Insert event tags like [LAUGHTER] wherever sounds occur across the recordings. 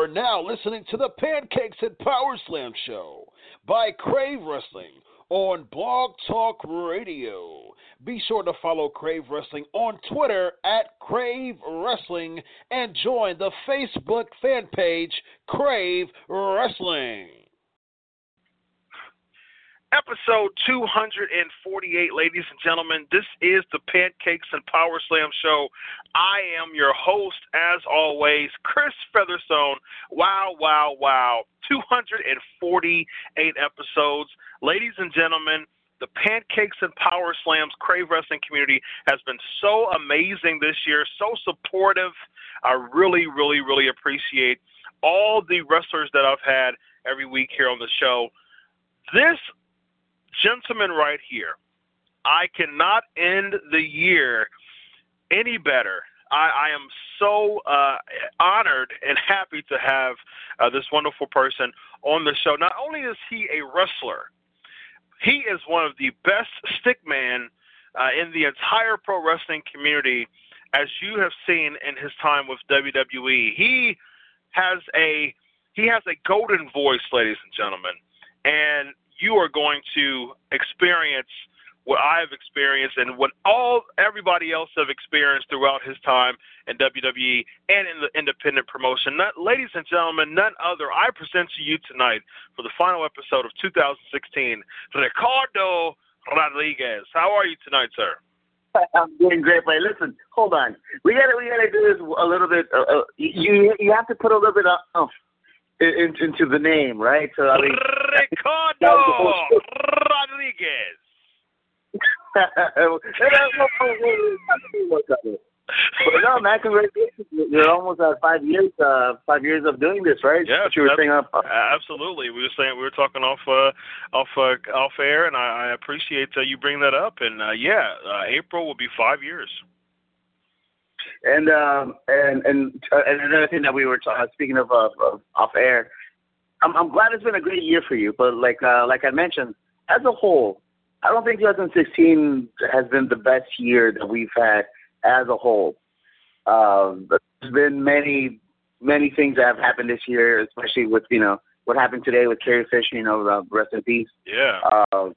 Are now listening to the Pancakes and Power Slam show by Crave Wrestling on Blog Talk Radio. Be sure to follow Crave Wrestling on Twitter at Crave Wrestling and join the Facebook fan page Crave Wrestling. Episode 248, ladies and gentlemen. This is the Pancakes and Power Slam Show. I am your host, as always, Chris Featherstone. Wow, wow, wow. 248 episodes. Ladies and gentlemen, the Pancakes and Power Slams Crave Wrestling community has been so amazing this year, so supportive. I really, really, really appreciate all the wrestlers that I've had every week here on the show. This gentleman right here, I cannot end the year any better. I, I am so uh, honored and happy to have uh, this wonderful person on the show. Not only is he a wrestler, he is one of the best stickman uh, in the entire pro wrestling community, as you have seen in his time with WWE. He has a he has a golden voice, ladies and gentlemen, and you are going to experience what I've experienced and what all everybody else have experienced throughout his time in WWE and in the independent promotion. Not, ladies and gentlemen, none other. I present to you tonight for the final episode of 2016, Ricardo Rodriguez. How are you tonight, sir? I'm doing great, but listen, hold on. We gotta we gotta do this a little bit. Uh, uh, you you have to put a little bit of uh, in, into the name, right? So I mean, Ricardo Rodriguez. but no, man, congratulations! You're almost at five years, uh, five years of doing this, right? Yeah, you were saying up. absolutely. We were saying we were talking off uh, off uh, off air, and I, I appreciate uh, you bring that up. And uh, yeah, uh, April will be five years. And um, and and uh, and another thing that we were uh, speaking of, uh, of off air, I'm I'm glad it's been a great year for you. But like uh, like I mentioned, as a whole, I don't think 2016 has been the best year that we've had as a whole. Um, there's been many many things that have happened this year, especially with you know what happened today with Carrie Fisher. You know, uh, rest in peace. Yeah. Uh,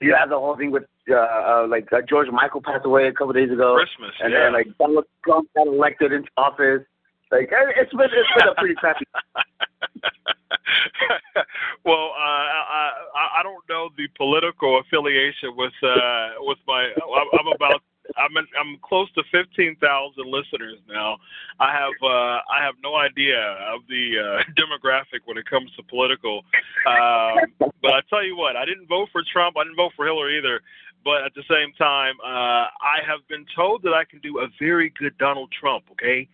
you have the whole thing with uh, uh, like uh, George Michael passed away a couple days ago, Christmas. and yeah. then like Donald Trump got elected into office. Like it- it's been it's been a pretty crappy. [LAUGHS] [LAUGHS] well, uh, I, I I don't know the political affiliation with uh with my I'm, I'm about I'm in, I'm close to fifteen thousand listeners now. I have uh I have no idea of the uh, [LAUGHS] demographic when it comes to political. Um, but I tell you what, I didn't vote for Trump. I didn't vote for Hillary either. But at the same time, uh, I have been told that I can do a very good Donald Trump. Okay,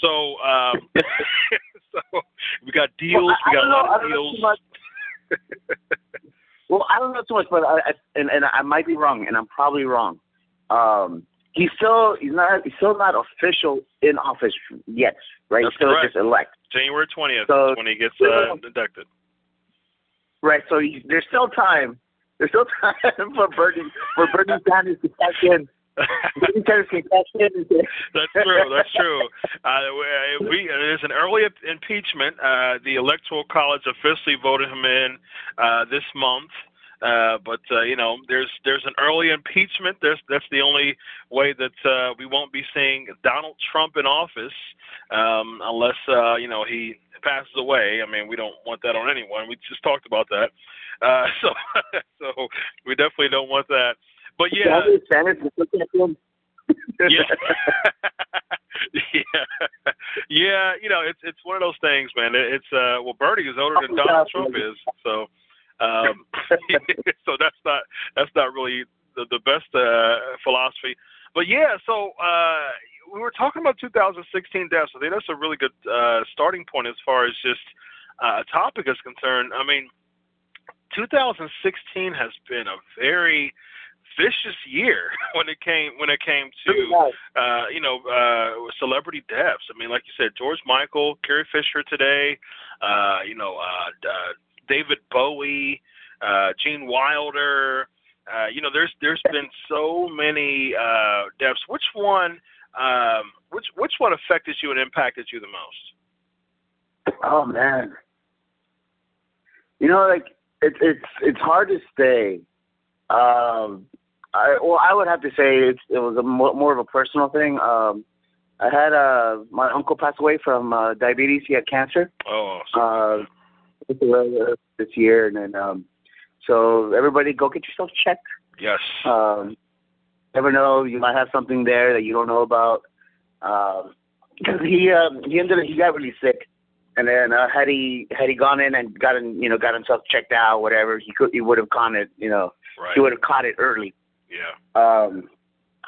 So, um, [LAUGHS] [LAUGHS] so we got deals. Well, we got a lot of deals. well, I don't know too much, but I, I and and I might be wrong, and I'm probably wrong. Um, he's still he's not he's still not official in office yet, right? That's he's still correct. just elect. January twentieth so, when he gets uh, inducted. Right. So he, there's still time. There's still [LAUGHS] time for Bernie for Bernie Sanders to cash in. [LAUGHS] That's true. That's true. Uh, we there's an early impeachment. Uh, the Electoral College officially voted him in uh, this month. Uh, but uh, you know, there's there's an early impeachment. There's that's the only way that uh, we won't be seeing Donald Trump in office um, unless uh, you know he passes away. I mean, we don't want that on anyone. We just talked about that. Uh, [LAUGHS] so so we definitely don't want that. But yeah, yeah. [LAUGHS] yeah, yeah. You know, it's it's one of those things, man. It's uh, well, Bernie is older than Donald Trump is, so um, [LAUGHS] so that's not that's not really the, the best uh, philosophy. But yeah, so uh, we were talking about 2016 deaths. I think that's a really good uh, starting point as far as just uh, a topic is concerned. I mean, 2016 has been a very vicious year [LAUGHS] when it came when it came to uh, you know uh, celebrity deaths. I mean, like you said, George Michael, Carrie Fisher today, uh, you know, uh, uh, David Bowie, uh, Gene Wilder. Uh, you know, there's there's been so many uh, deaths. Which one, um, which which one affected you and impacted you the most? Oh man, you know, like it's it's it's hard to say. Um, I well, I would have to say it's it was a more, more of a personal thing. Um, I had uh my uncle pass away from uh, diabetes. He had cancer. Oh. Uh, this year, and then um, so everybody go get yourself checked. Yes. Um, never know, you might have something there that you don't know about. Um, because [CLEARS THROAT] he um, he ended up, he got really sick, and then uh, had he had he gone in and gotten you know got himself checked out, whatever, he could he would have caught it, you know, right. he would have caught it early. Yeah. Um,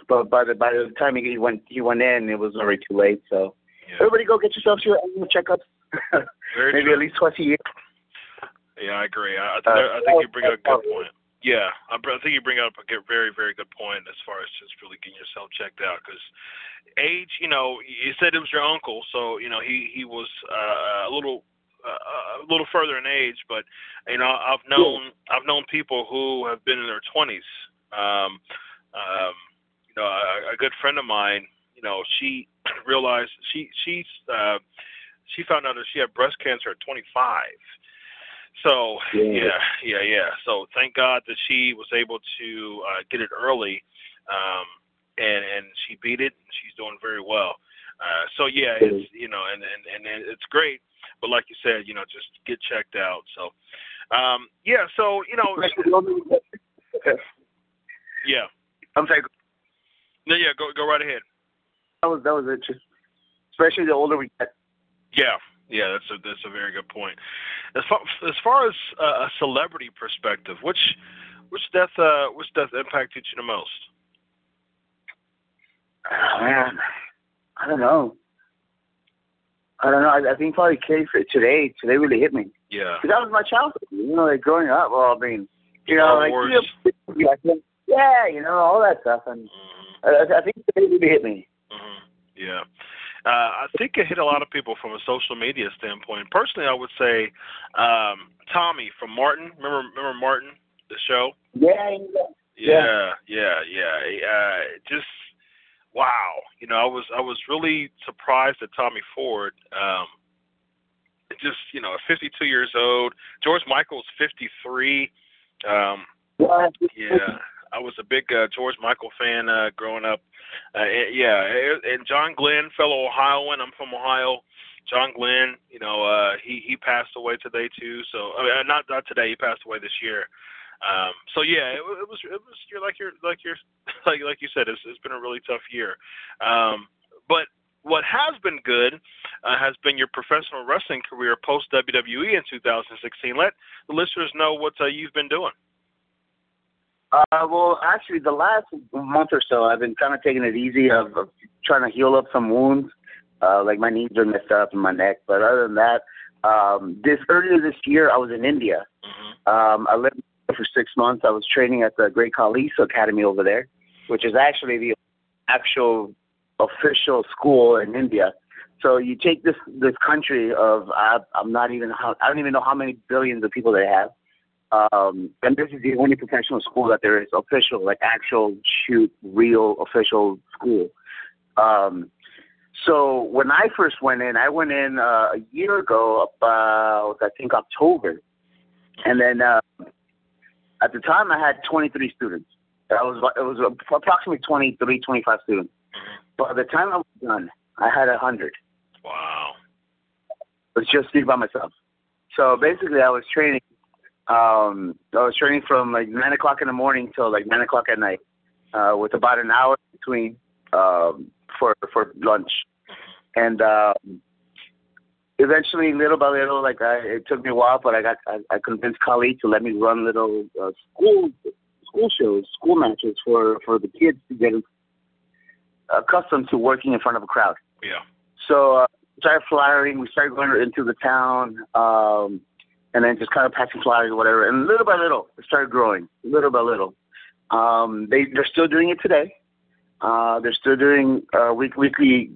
but by the by the time he went he went in, it was already too late. So yeah. everybody go get yourself your annual checkups. [LAUGHS] Maybe true. at least twice a year. Yeah, I agree. I, I, think, I think you bring up a good point. Yeah, I, I think you bring up a very, very good point as far as just really getting yourself checked out. Because age, you know, you said it was your uncle, so you know he he was uh, a little uh, a little further in age, but you know I've known I've known people who have been in their twenties. Um, um, you know, a, a good friend of mine, you know, she [CLEARS THROAT] realized she she's uh, she found out that she had breast cancer at 25. So Yeah. yeah, yeah, yeah. So thank God that she was able to uh, get it early, um, and and she beat it. and She's doing very well. Uh, so yeah, it's you know, and, and and and it's great. But like you said, you know, just get checked out. So um, yeah, so you know, yeah. I'm sorry. No, yeah, go go right ahead. That was that was it. Just especially the older we get. Yeah, yeah, that's a that's a very good point. As far as far as uh, a celebrity perspective, which which death uh, which death impacted you the most? Oh, man, I don't know. I don't know. I, I think probably K for today. Today really hit me Yeah, because that was my childhood. You know, like growing up. Well, I mean, you know, Star like Wars. you know, yeah, you know, all that stuff, and hmm I, I think it really hit me. hmm Yeah. Uh, I think it hit a lot of people from a social media standpoint. Personally, I would say um, Tommy from Martin. Remember, remember Martin, the show? Yeah, yeah. Yeah, yeah, yeah. Uh, just wow. You know, I was I was really surprised at Tommy Ford. Um, just you know, 52 years old. George Michael's 53. Um, yeah. I was a big uh, George Michael fan uh, growing up. Uh, and- yeah, and John Glenn, fellow Ohioan. I'm from Ohio. John Glenn, you know, uh, he he passed away today too. So I mean, not not today. He passed away this year. Um, so yeah, it, it was it was you're like you're like you're [LAUGHS] like like you said, it's it's been a really tough year. Um, but what has been good uh, has been your professional wrestling career post WWE in 2016. Let the listeners know what uh, you've been doing. Uh, well, actually, the last month or so, I've been kind of taking it easy of, of trying to heal up some wounds. Uh, like my knees are messed up and my neck, but other than that, um, this earlier this year I was in India. Mm-hmm. Um, I lived there for six months. I was training at the Great Kalisa Academy over there, which is actually the actual official school in India. So you take this this country of I, I'm not even how, I don't even know how many billions of people they have, um, and this is the only professional school that there is official, like actual shoot real official school. Um, so when I first went in, I went in uh, a year ago, about I think October, and then uh, at the time I had 23 students. That was it was approximately 23, 25 students. But by the time I was done, I had a hundred. Wow. It was just me by myself. So basically, I was training. Um, I was training from like nine o'clock in the morning till like nine o'clock at night, uh, with about an hour between um, for for lunch, and um, eventually, little by little, like I, it took me a while, but I got I, I convinced Khali to let me run little uh, school school shows, school matches for for the kids to get accustomed to working in front of a crowd. Yeah. So uh, started flyering. We started going into the town, um, and then just kind of passing flyers or whatever. And little by little, it started growing, little by little. Um, they they're still doing it today. Uh, they're still doing uh, week weekly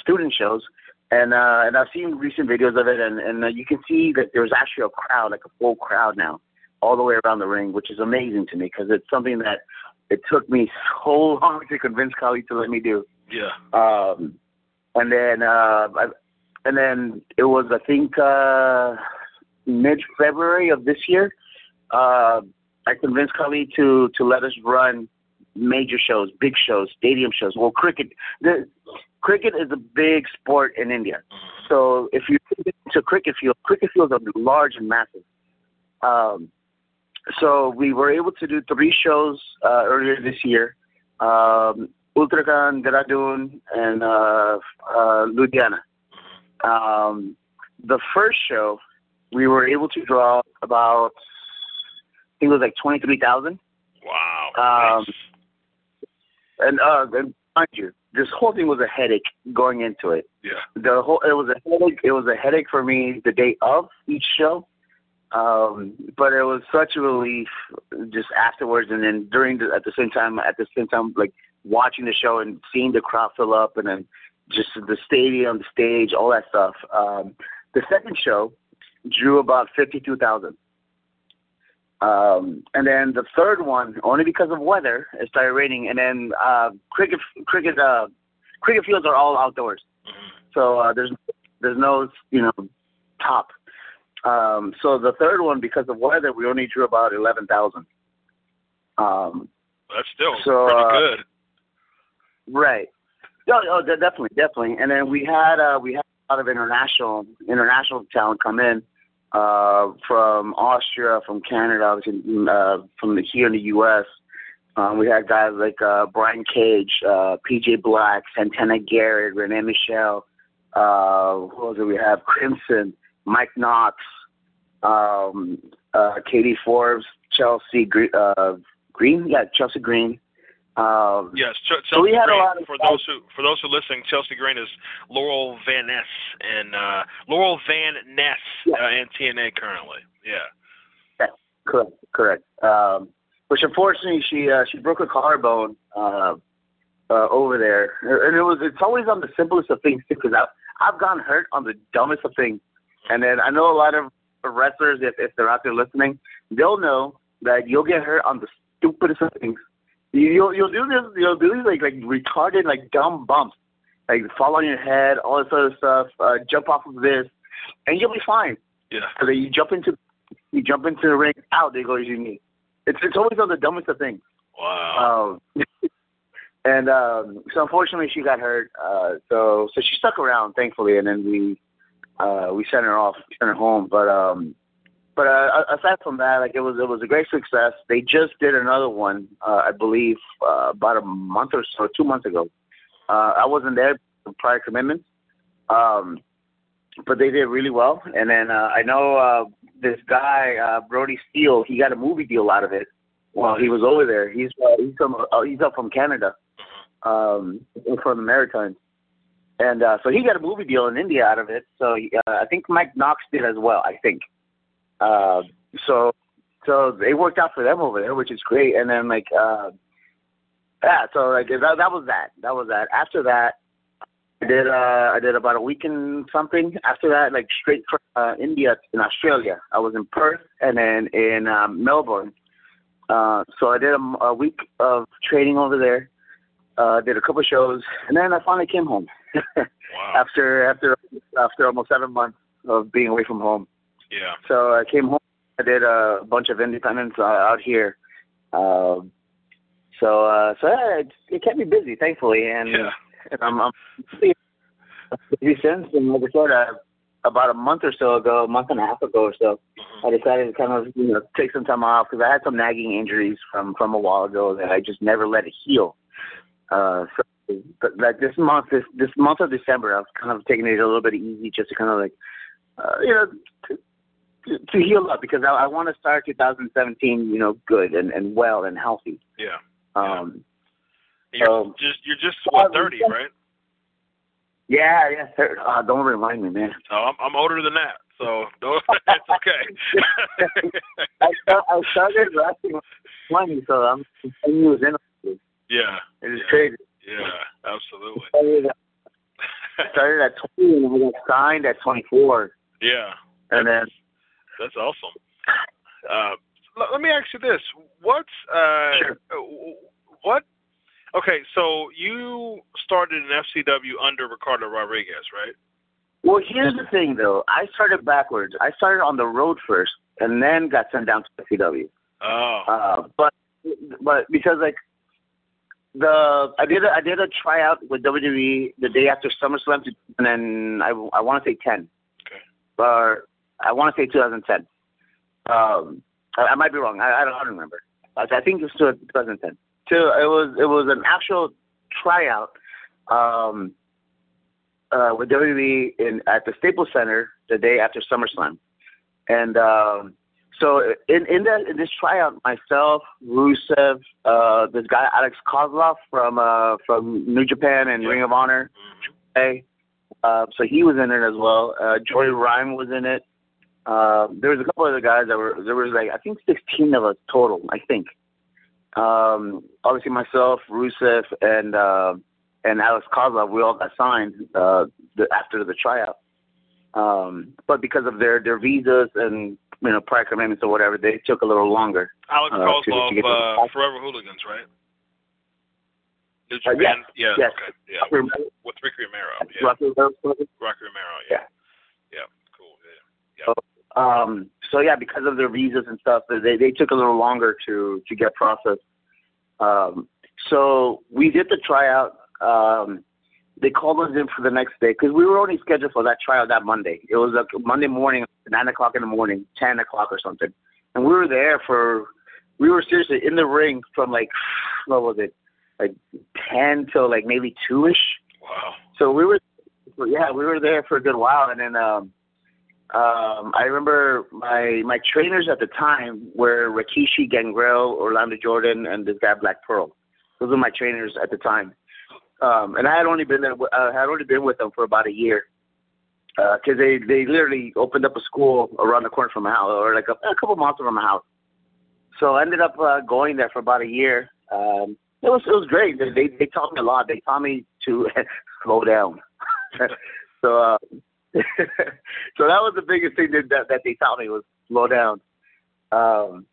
student shows, and uh, and I've seen recent videos of it, and and uh, you can see that there's actually a crowd, like a full crowd now, all the way around the ring, which is amazing to me because it's something that it took me so [LAUGHS] long to convince Khali to let me do. Yeah. Um, and then uh, I, and then it was I think uh, mid February of this year. Uh, I convinced Khali to to let us run major shows, big shows, stadium shows. Well, cricket. The cricket is a big sport in India. So if you to cricket field, cricket fields are large and massive. Um, so we were able to do three shows uh, earlier this year. Um, Uttarakhand, Dehradun, and uh, uh, Ludhiana. Um, the first show, we were able to draw about, I think it was like 23,000. Wow. Um, nice. And, uh, and mind you, this whole thing was a headache going into it. Yeah. The whole it was a headache. It was a headache for me the day of each show, um, but it was such a relief just afterwards, and then during the, at the same time at the same time like watching the show and seeing the crowd fill up, and then just the stadium, the stage, all that stuff. Um, the second show drew about fifty-two thousand. Um, and then the third one, only because of weather, it started raining. And then uh, cricket, cricket, uh, cricket fields are all outdoors, so uh, there's there's no you know top. Um, so the third one, because of weather, we only drew about eleven thousand. Um, That's still so, pretty uh, good. Right. Oh, de- definitely, definitely. And then we had uh, we had a lot of international international talent come in uh, from Austria, from Canada, obviously uh, from the, here in the U.S. Um, we had guys like uh, Brian Cage, uh, PJ Black, Santana Garrett, Renee Michelle. Uh, who else did we have? Crimson, Mike Knox, um, uh, Katie Forbes, Chelsea Gre- uh, Green. Yeah, Chelsea Green. Um, Yes, Ch- Chelsea so we had a Green. lot of for those who for those who are listening, Chelsea Green is Laurel Van Ness and uh, Laurel Van Ness Yeah. uh, in TNA currently. Yeah. Correct, correct. Um, which unfortunately she uh, she broke her collarbone uh, uh, over there, and it was it's always on the simplest of things too. Because I've I've gotten hurt on the dumbest of things, and then I know a lot of wrestlers if if they're out there listening, they'll know that you'll get hurt on the stupidest of things. You, you'll you'll do this you'll do these like like retarded like dumb bumps, like fall on your head, all this other stuff, uh, jump off of this, and you'll be fine. Yeah. Then you jump into you jump into the ring, out there goes your knee. It's it's always on the dumbest of things. Wow. Um, [LAUGHS] and um, so unfortunately she got hurt. Uh, so so she stuck around thankfully, and then we uh, we sent her off, sent her home. But um, but uh, aside from that, like it was it was a great success. They just did another one, uh, I believe, uh, about a month or so, two months ago. Uh, I wasn't there prior commitments, um, but they did really well. And then uh, I know uh, this guy uh, Brody Steele, he got a movie deal out of it while he was over there. He's uh, he's from uh, he's up from Canada, um, from the Maritimes. and uh, so he got a movie deal in India out of it. So uh, I think Mike Knox did as well. I think. Uh, so so it worked out for them over there, which is great. And then like uh, yeah, so like that that was that. That was that. After that, I did uh I did about a week and something. After that, like straight from uh, India in Australia. I was in Perth and then in um, Melbourne. Uh, so I did a, a week of training over there. Uh, did a couple shows, and then I finally came home. [LAUGHS] Wow. after after after almost seven months of being away from home. Yeah. So I came home. I did a bunch of independence uh, out here. Um, so uh, so yeah, it, it kept me busy, thankfully, and, Yeah. and [LAUGHS] I'm, I'm busy since. And like I said, uh, about a month or so ago, a month and a half ago or so, Mhm. I decided to kind of you know take some time off because I had some nagging injuries from from a while ago that I just never let it heal. Uh, so, but like this month, this this month of December, I've kind of taken it a little bit easy, just to kind of like, uh, you know, to, to, to heal up because I, I want to start 2017, you know, good and and well and healthy. Yeah. Um, You're Um, just you're just what thirty, right? yeah, yeah. Sir. Uh, don't remind me, man. No, I'm I'm older than that, so [LAUGHS] don't, [LAUGHS] it's okay. I I started wrestling 20, so I'm 10 years in. yeah. It is yeah, crazy. Yeah, absolutely. started at, started at 20 and I got signed at 24. yeah, And then, that's awesome. Uh, l- let me ask you this: What's uh, Sure. what? Okay, so you started in FCW under Ricardo Rodriguez, right? well, here's the thing, though. I started backwards. I started on the road first and then got sent down to CW. Oh, Uh, but, but because, like, the I did a, I did a tryout with WWE the day after SummerSlam, and then I I want to say ten, Okay. or I want to say 2010. Um, I, I might be wrong. I, I don't I don't remember. I, I think it was 2010. So it was it was an actual tryout um, uh, with WWE in at the Staples Center the day after SummerSlam, and um, so in in that in this tryout, myself, Rusev, uh, this guy Alex Kozlov from uh, from New Japan and Yeah. Ring of Honor, Mhm. Hey, uh, so he was in it as well. Uh, Joey Ryan was in it. Uh, there was a couple other guys that were there was like I think 16 of us total. I think. Um, obviously myself, Rusev, and uh, and Alex Kozlov, we all got signed uh, the, after the tryout. Um, but because of their their visas and you know prior commitments or whatever, they took a little longer. Alex Uh, Kozlov, to to uh. Forever Hooligans, right? New Uh, yes, yeah, yes. okay, yeah, with Ricky Romero, yeah, Rocky Romero, yeah, yeah, cool, yeah, Um, so yeah, because of their visas and stuff, they they took a little longer to to get processed. Um, so we did the tryout. Um, they called us in for the next day because we were only scheduled for that tryout that Monday. It was like Monday morning, nine o'clock in the morning, ten o'clock or something, and we were there for. We were seriously in the ring from like what was it, like ten till like maybe two ish. wow, So we were, yeah, we were there for a good while, and then um, um, I remember my my trainers at the time were Rikishi, Gangrel, Orlando Jordan, and this guy Black Pearl. Those were my trainers at the time, um, and I had only been there. I had only been with them for about a year because they they literally opened up a school around the corner from my house, or like a, a couple miles from my house. So I ended up uh, going there for about a year. Um, it was it was great. They, they they taught me a lot. They taught me to [LAUGHS] slow down. [LAUGHS] so uh, so that was the biggest thing that that, that they taught me was slow down. Um,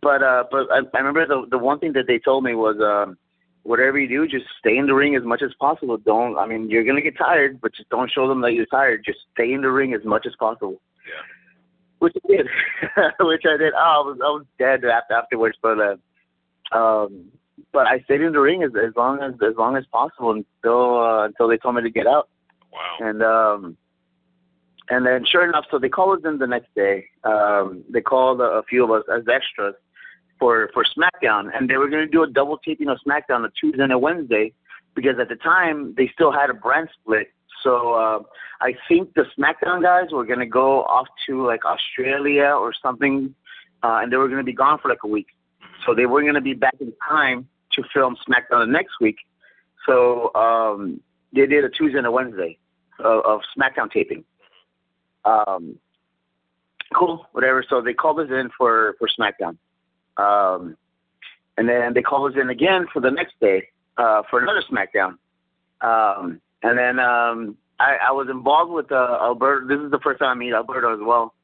but uh, but I, I remember the the one thing that they told me was um, whatever you do, just stay in the ring as much as possible. Don't I mean you're gonna get tired, but just don't show them that you're tired. Just stay in the ring as much as possible. yeah, Which I did, [LAUGHS] which I did. Oh, I was I was dead after afterwards, but uh, um, but I stayed in the ring as as long as as long as possible until uh, until they told me to get out. And um, and then sure enough, so they called in the next day. Um, they called a, a few of us as extras for for SmackDown, and they were going to do a double taping of SmackDown on Tuesday and a Wednesday because at the time they still had a brand split. So uh, I think the SmackDown guys were going to go off to like Australia or something, uh, and they were going to be gone for like a week. So they weren't going to be back in time to film SmackDown the next week. So um, they did a Tuesday and a Wednesday of, of SmackDown taping. Um, cool, whatever. So they called us in for for SmackDown, um, and then they called us in again for the next day uh, for another SmackDown. Um, and then um, I, I was involved with uh, Alberto. This is the first time I meet Alberto as well.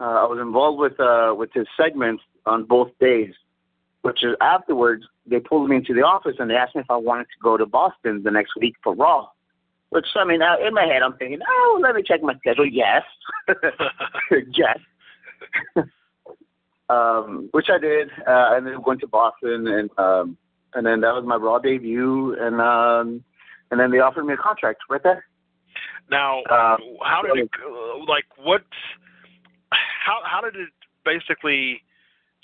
Uh, I was involved with uh, with his segments on both days, which is afterwards they pulled me into the office and they asked me if I wanted to go to Boston the next week for Raw. Which I mean, uh, in my head, I'm thinking, oh, let me check my schedule. Yes, [LAUGHS] yes. [LAUGHS] um, which I did, uh, and then went to Boston, and um, and then that was my Raw debut, and um, and then they offered me a contract right there. Now, um, how did it like what? How how did it basically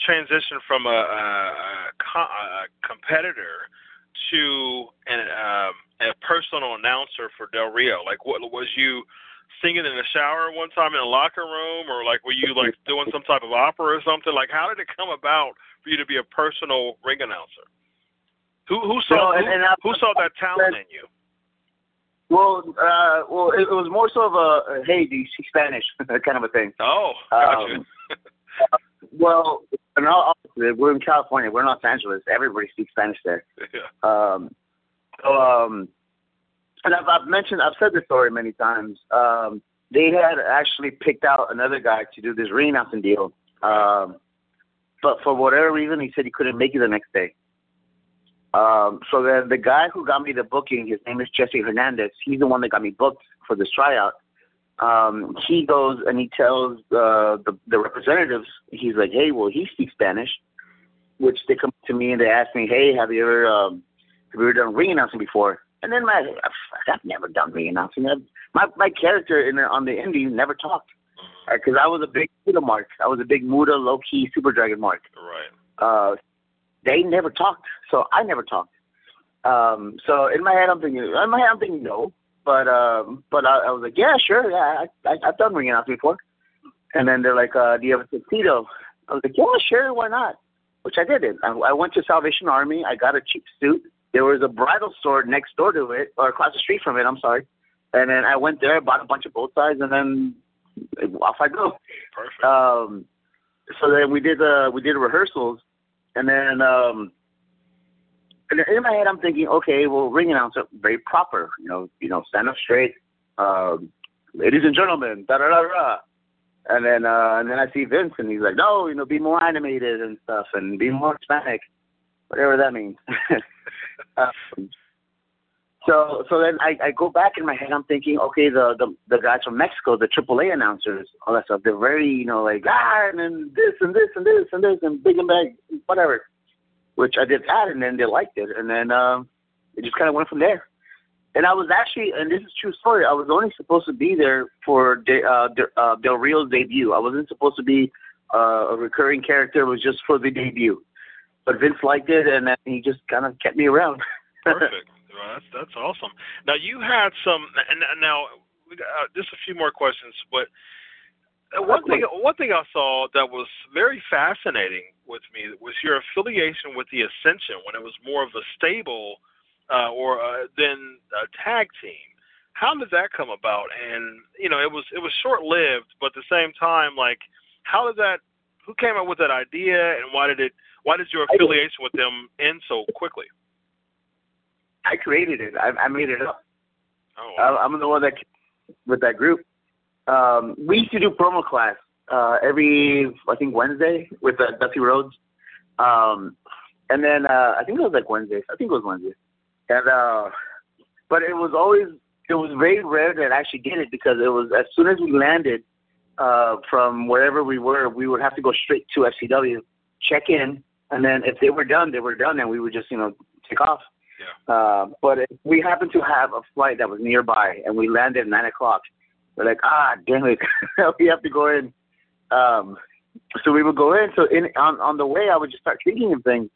transition from a, a, a competitor to an, um, a personal announcer for Del Rio? Like, what was you singing in the shower one time in a locker room, or like were you like doing some type of opera or something? Like, how did it come about for you to be a personal ring announcer? Who who saw well, and, and who, who saw that talent in you? Well, uh, well, it, it was more so of a, hey, do you speak Spanish [LAUGHS] kind of a thing. Oh, got um, you. well, and all, we're in California. We're in Los Angeles. Everybody speaks Spanish there. Yeah. Um, so, um, and I've, I've mentioned, I've said this story many times. Um, they had actually picked out another guy to do this ring announcing deal. Um, but for whatever reason, he said he couldn't make it the next day. Um, so then the guy who got me the booking, his name is Jesse Hernandez. He's the one that got me booked for this tryout. Um, he goes and he tells uh, the the representatives, he's like, hey, well, he speaks Spanish, which they come to me and they ask me, hey, have you ever um, have you ever done ring announcing before? And then my I've never done ring announcing. My my character in the, on the indie never talked because uh, I was a big Muta mark. I was a big Muta low key Super Dragon mark. Right. Uh, they never talked, so I never talked. Um, so in my head, I'm thinking, in my head, I'm thinking no, but um, but I, I was like, yeah, sure, yeah, I, I, I've done ringing out before. And then they're like, uh, do you have a tuxedo? I was like, yeah, sure, why not? Which I did. I, I went to Salvation Army. I got a cheap suit. There was a bridal store next door to it, or across the street from it. I'm sorry. And then I went there, bought a bunch of both sides, and then off I go. Perfect. Um, so then we did uh we did rehearsals, and then um, and in my head, I'm thinking, okay, well, ring announcer, very proper, you know, you know, stand up straight, um, ladies and gentlemen, da da da da. And then uh, and then I see Vince, and he's like, no, you know, be more animated and stuff, and be more Hispanic, whatever that means. [LAUGHS] um, so so then I, I go back in my head. I'm thinking, okay, the the the guys from Mexico, the AAA announcers, all that stuff. They're very, you know, like ah, and then this and this and this and this and big and bag, whatever. Which I did that, and then they liked it, and then um, it just kind of went from there. And I was actually, and this is true story. I was only supposed to be there for De, uh, De, uh, Del Rio's debut. I wasn't supposed to be uh, a recurring character. It was just for the debut. But Vince liked it, and then he just kind of kept me around. [LAUGHS] Perfect. Well, that's that's awesome. Now you had some, and now uh, just a few more questions, but one thing one thing I saw that was very fascinating with me was your affiliation with the Ascension when it was more of a stable uh, or uh, than a tag team. How did that come about? And you know, it was it was short lived, but at the same time, like, how did that? Who came up with that idea, and why did it? Why did your affiliation with them end so quickly? I created it. I, I made it up. Oh. I, I'm the one that with that group. Um, we used to do promo class uh, every I think Wednesday with uh, Dusty Rhodes, um, and then uh, I think it was like Wednesdays. I think it was Wednesday, and uh, but it was always it was very rare that I actually did it because it was as soon as we landed uh, from wherever we were, we would have to go straight to FCW, check in, and then if they were done, they were done, and we would just you know take off. Yeah. Uh, but if we happened to have a flight that was nearby and we landed at nine o'clock, we're like, ah, damn it, [LAUGHS] we have to go in. Um, so we would go in. So in on on the way, I would just start thinking of things.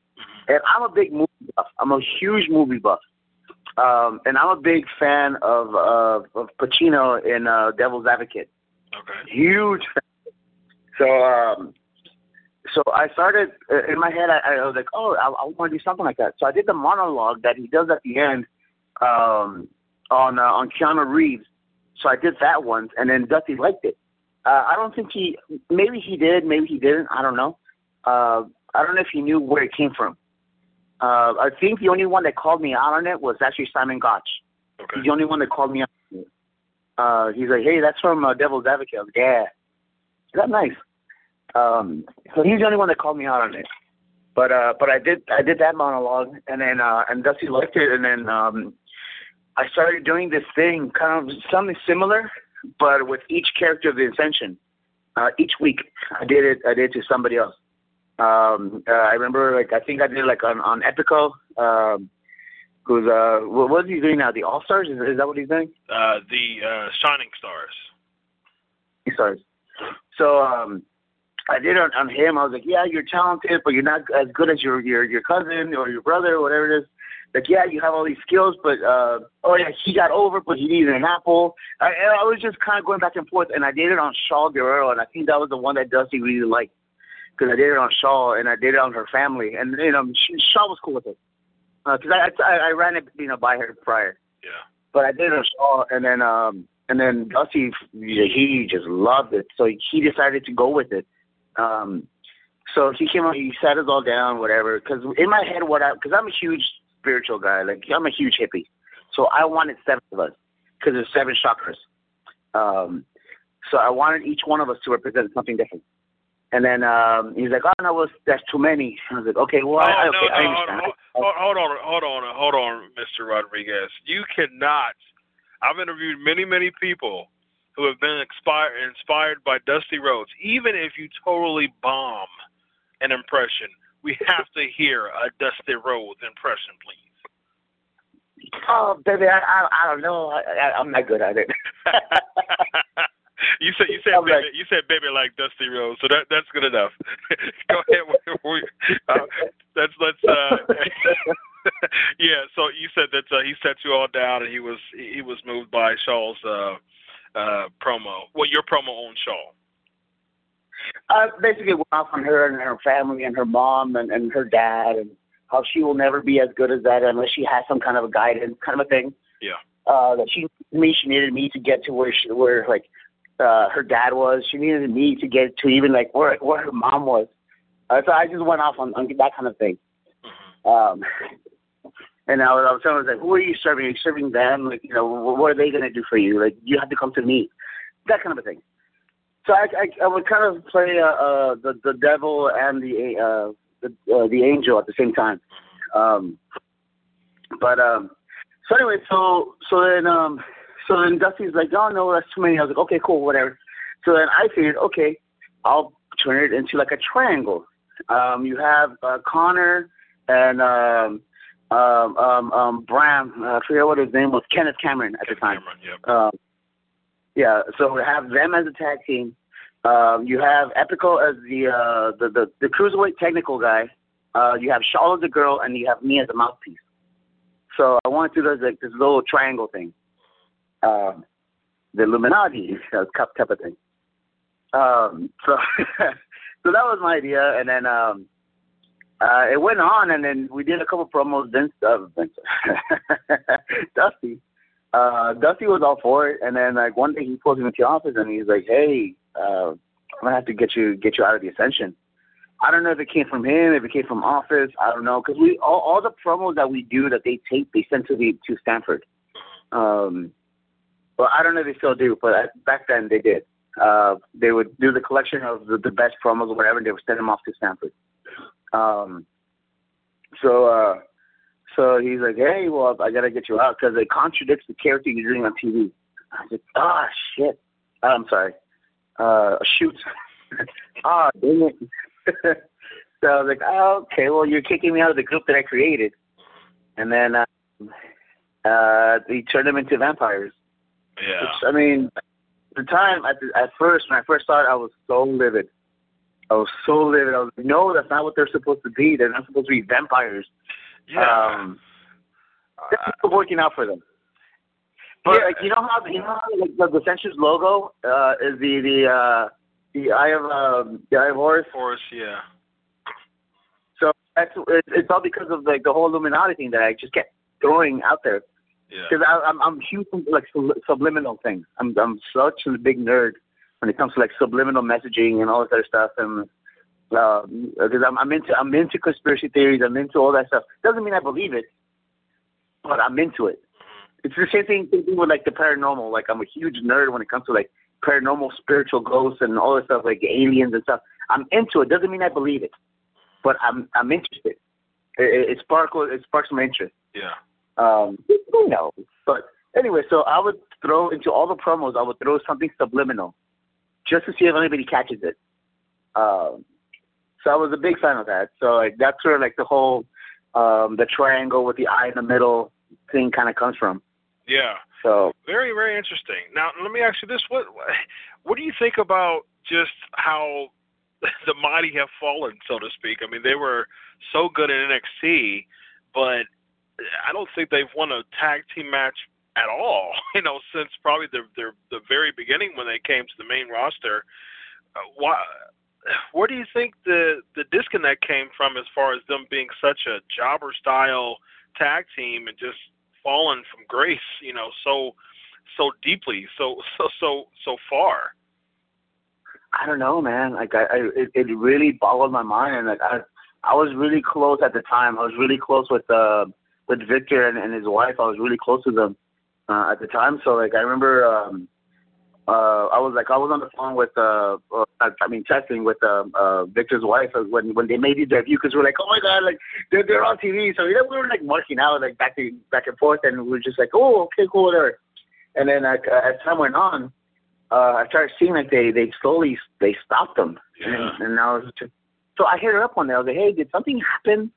And I'm a big movie buff. I'm a huge movie buff. Um, and I'm a big fan of uh, of Pacino in uh, Devil's Advocate. Okay. Huge fan. So um, so I started uh, in my head. I, I was like, oh, I, I want to do something like that. So I did the monologue that he does at the end, um, on uh, on Keanu Reeves. So I did that once, and then Dusty liked it. Uh, I don't think he, maybe he did, maybe he didn't. I don't know. Uh, I don't know if he knew where it came from. Uh, I think the only one that called me out on it was actually Simon Gotch. Okay. He's the only one that called me out. on it. Uh, he's like, hey, that's from uh, Devil's Advocate. I was like, yeah. Is that nice? Um, so he's the only one that called me out on it. But uh, but I did I did that monologue, and then uh, and Dusty liked it, and then um, I started doing this thing, kind of something similar, but with each character of the Ascension. Uh, each week, I did it. I did it to somebody else. Um, uh, I remember, like, I think I did like on on Epico. Um, who's uh, what, what is he doing now? The All Stars? Is, is that what he's doing? Uh, the uh, Shining Stars. Stars. So um, I did on, on him. I was like, yeah, you're talented, but you're not as good as your your your cousin or your brother or whatever it is. Like, yeah, you have all these skills, but uh, oh yeah, he got over, but he needed an apple. I, I was just kind of going back and forth, and I did it on Shaul Guerrero, and I think that was the one that Dusty really liked because I did it on Shaul and I did it on her family, and you know she, Shaul was cool with it because I, I I ran it you know by her prior, Yeah. but I did it on Shaul, and then um and then Dusty he just loved it, so he decided to go with it. Um, so he came out, he sat us all down, whatever. Because in my head, what I because I'm a huge spiritual guy, like I'm a huge hippie, so I wanted seven of us because there's seven chakras. Um, so I wanted each one of us to represent something different. And then um, he's like, "Oh no, well, that's too many." I was like, "Okay, well, I, oh, okay, no, I understand." hold, hold, hold on, hold on, hold on, Mr. Rodriguez. You cannot. I've interviewed many, many people who have been inspired inspired by Dusty Rhodes. Even if you totally bomb an impression, we have to hear a Dusty Rhodes impression, please. Oh, baby, I, I, I don't know. I, I, I'm not good at it. [LAUGHS] you said you said I'm baby, like- you said baby like Dusty Rhodes, so that that's good enough. [LAUGHS] Go ahead. We, we, uh, that's let's. Uh, [LAUGHS] yeah. So you said that uh, he set you all down, and he was he was moved by Shaul's uh, uh, promo. Well, your promo on Shaw. Uh, basically went off on her and her family and her mom and, and her dad and how she will never be as good as that unless she has some kind of a guidance kind of a thing. Yeah. Uh, that she me she needed me to get to where she where like uh her dad was. She needed me to get to even like where where her mom was. Uh, so I just went off on, on that kind of thing. Um, and I was, I was telling her like, who are you serving? Are you serving them? Like, you know, what, what are they gonna do for you? Like, you have to come to me. That kind of a thing. So I, I, I would kind of play uh, uh, the the devil and the uh, the uh, the angel at the same time. Um, but um, so anyway, so so then um, so then Dusty's like, oh no, that's too many. I was like, okay, cool, whatever. So then I figured, okay, I'll turn it into like a triangle. Um, you have uh, Connor and um, um, um, um, Bram. Uh, I forget what his name was. Kenneth Cameron at the time. Cameron, yep. Um, yeah, so we have them as a tag team. Um, you have Epico as the, uh, the the the cruiserweight technical guy. Uh, you have Charlotte the girl, and you have me as a mouthpiece. So I wanted to do this, like this little triangle thing, um, the Illuminati [LAUGHS] cup type of thing. Um, so [LAUGHS] so that was my idea, and then um, uh, it went on, and then we did a couple promos. Vince, uh, [LAUGHS] Dusty, uh, Dusty was all for it, and then like one day he pulls me into the office and he's like, "Hey, uh, I'm gonna have to get you get you out of the Ascension." I don't know if it came from him, if it came from office. I don't know because we all, all the promos that we do that they tape, they send to the to Stamford. Um, well, I don't know if they still do, but back then they did. Uh, they would do the collection of the, the best promos or whatever, and they would send them off to Stamford. Um, so, uh, so he's like, "Hey, well, I gotta get you out because it contradicts the character you're doing on TV." I said, "Ah, shit. Oh, I'm sorry. Uh, shoot. [LAUGHS] ah, dang it." [LAUGHS] so I was like, "Oh, okay. Well, you're kicking me out of the group that I created," and then uh, uh, he turned them into vampires. Yeah. Which, I mean, at the time at, the, at first when I first saw it, I was so livid. I was so livid. I was like, no, that's not what they're supposed to be. They're not supposed to be vampires. Yeah. Um, this working out for them. But Yeah. like, you know how you know how like the, the Ascension's logo uh, is the the uh, the eye of um, the eye of Horus. Force, yeah. So that's it's, it's all because of like the whole Illuminati thing that I just kept throwing out there. Because Yeah. I'm I'm huge into like subliminal things. I'm I'm such a big nerd when it comes to like subliminal messaging and all this other stuff. And because I'm I'm into I'm into conspiracy theories. I'm into all that stuff. Doesn't mean I believe it, but I'm into it. It's the same thing, same thing with like the paranormal. Like I'm a huge nerd when it comes to like paranormal, spiritual ghosts and all this stuff, like aliens and stuff. I'm into it. Doesn't mean I believe it, but I'm I'm interested. It, it sparkles. It sparks my interest. Yeah. Um, who knows? But anyway, so I would throw into all the promos. I would throw something subliminal, just to see if anybody catches it. Um, so I was a big fan of that. So like that's where like the whole um, the triangle with the eye in the middle thing kind of comes from. Yeah. So Very, very interesting. Now, let me ask you this: what, what do you think about just how [LAUGHS] the mighty have fallen, so to speak? I mean, they were so good in NXT, but I don't think they've won a tag team match at all. [LAUGHS] You know, since probably the their the very beginning when they came to the main roster. Uh, why? Where do you think the the disconnect came from as far as them being such a jobber style tag team and just fallen from grace, you know, so so deeply, so so so so far. I don't know, man. Like I, I it, it really boggled my mind, and like I, I was really close at the time. I was really close with uh with Victor and, and his wife. I was really close to them uh, at the time. So like I remember, um, uh, I was like I was on the phone with uh, uh I, mean texting with uh, uh Victor's wife when when they made his debut because we are like oh my god like they're they're on TV. So yeah, we were like marking out like back and back and forth, and we were just like oh okay cool whatever. And then like, uh, as time went on, uh, I started seeing like they they slowly they stopped them, Yeah. and, and I was just, so I hit her up one day. I was like, hey, did something happen?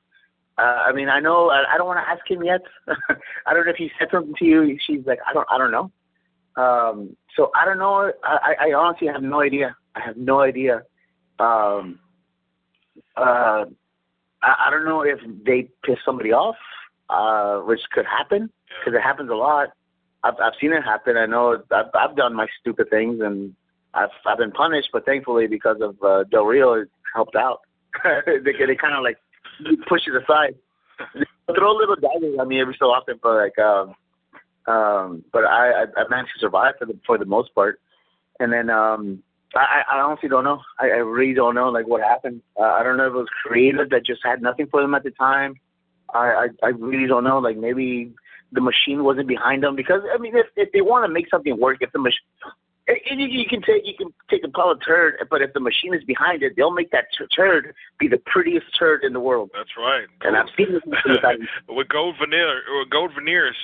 Uh, I mean, I know I, I don't want to ask him yet. [LAUGHS] I don't know if he said something to you. She's like, I don't I don't know. Um, so I don't know. I, I honestly have no idea. I have no idea. Um, uh, I, I don't know if they pissed somebody off, uh, which could happen because it happens a lot. I've I've seen it happen. I know I've I've done my stupid things and I've I've been punished, but thankfully because of uh, Del Rio, it helped out. [LAUGHS] they they kind of like push it aside, [LAUGHS] They throw little daggers at me every so often, but like um um but I I, I managed to survive for the for the most part, and then um. I, I honestly don't know. I, I really don't know like what happened. Uh, I don't know if it was creative that just had nothing for them at the time. I, I I really don't know. Like maybe the machine wasn't behind them because I mean if if they want to make something work, if the machine you, you can take you can take a pile of turd, but if the machine is behind it, they'll make that turd be the prettiest turd in the world. That's right. And I've seen this [LAUGHS] with gold veneer or gold veneers.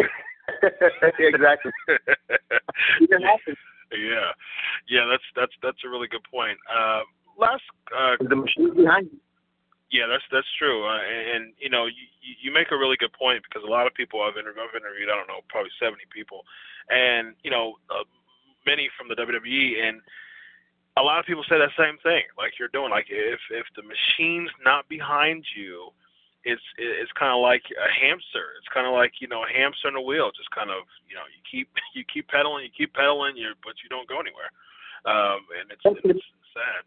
[LAUGHS] exactly. It can happen. yeah, yeah. That's that's that's a really good point. Uh, last, uh, The machine's behind you. yeah, that's that's true. Uh, and, and you know, you, you make a really good point because a lot of people I've interviewed, I've interviewed, I don't know, probably seventy people, and you know, uh, many from the WWE, and a lot of people say that same thing, like you're doing. Like if if the machine's not behind you, it's it's kind of like a hamster. It's kind of like you know a hamster in a wheel. Just kind of you know you keep [LAUGHS] you keep pedaling, you keep pedaling, you but you don't go anywhere. Um, and it's it's sad.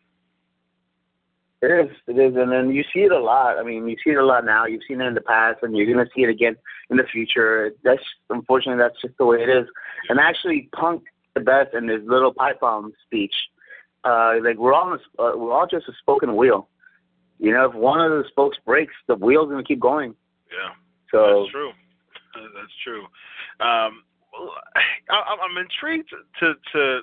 It is. It is, and then you see it a lot. I mean, you see it a lot now. You've seen it in the past, and you're gonna see it again in the future. That's unfortunately that's just the way it is. And actually, Punk the best in his little pipe bomb speech. Uh, like we're all uh, we're all just a spoken wheel. You know, if one of the spokes breaks, the wheel's gonna keep going. Yeah. So That's true. That's true. Um, well, I, I'm intrigued to to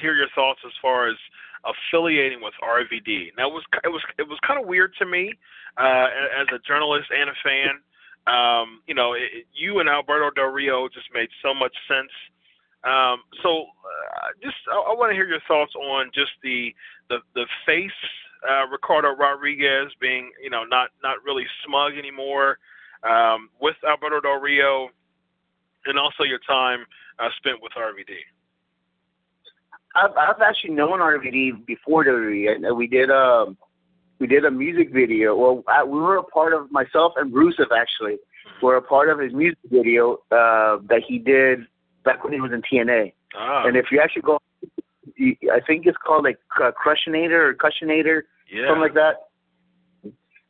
hear your thoughts as far as affiliating with RVD. Now, it was it was it was kind of weird to me uh, as a journalist and a fan. Um, you know, it, you and Alberto Del Rio just made so much sense. Um, so, uh, just I, I want to hear your thoughts on just the the the face uh, Ricardo Rodriguez being you know not not really smug anymore um, with Alberto Del Rio, and also your time uh, spent with RVD. I've I've actually known RVD before WWE. We did um we did a music video. Well, I, we were a part of myself and Rusev actually were a part of his music video uh, that he did back when he was in TNA. Ah, And if you actually go, I think it's called like Crushinator or Cushionator, yeah, something like that.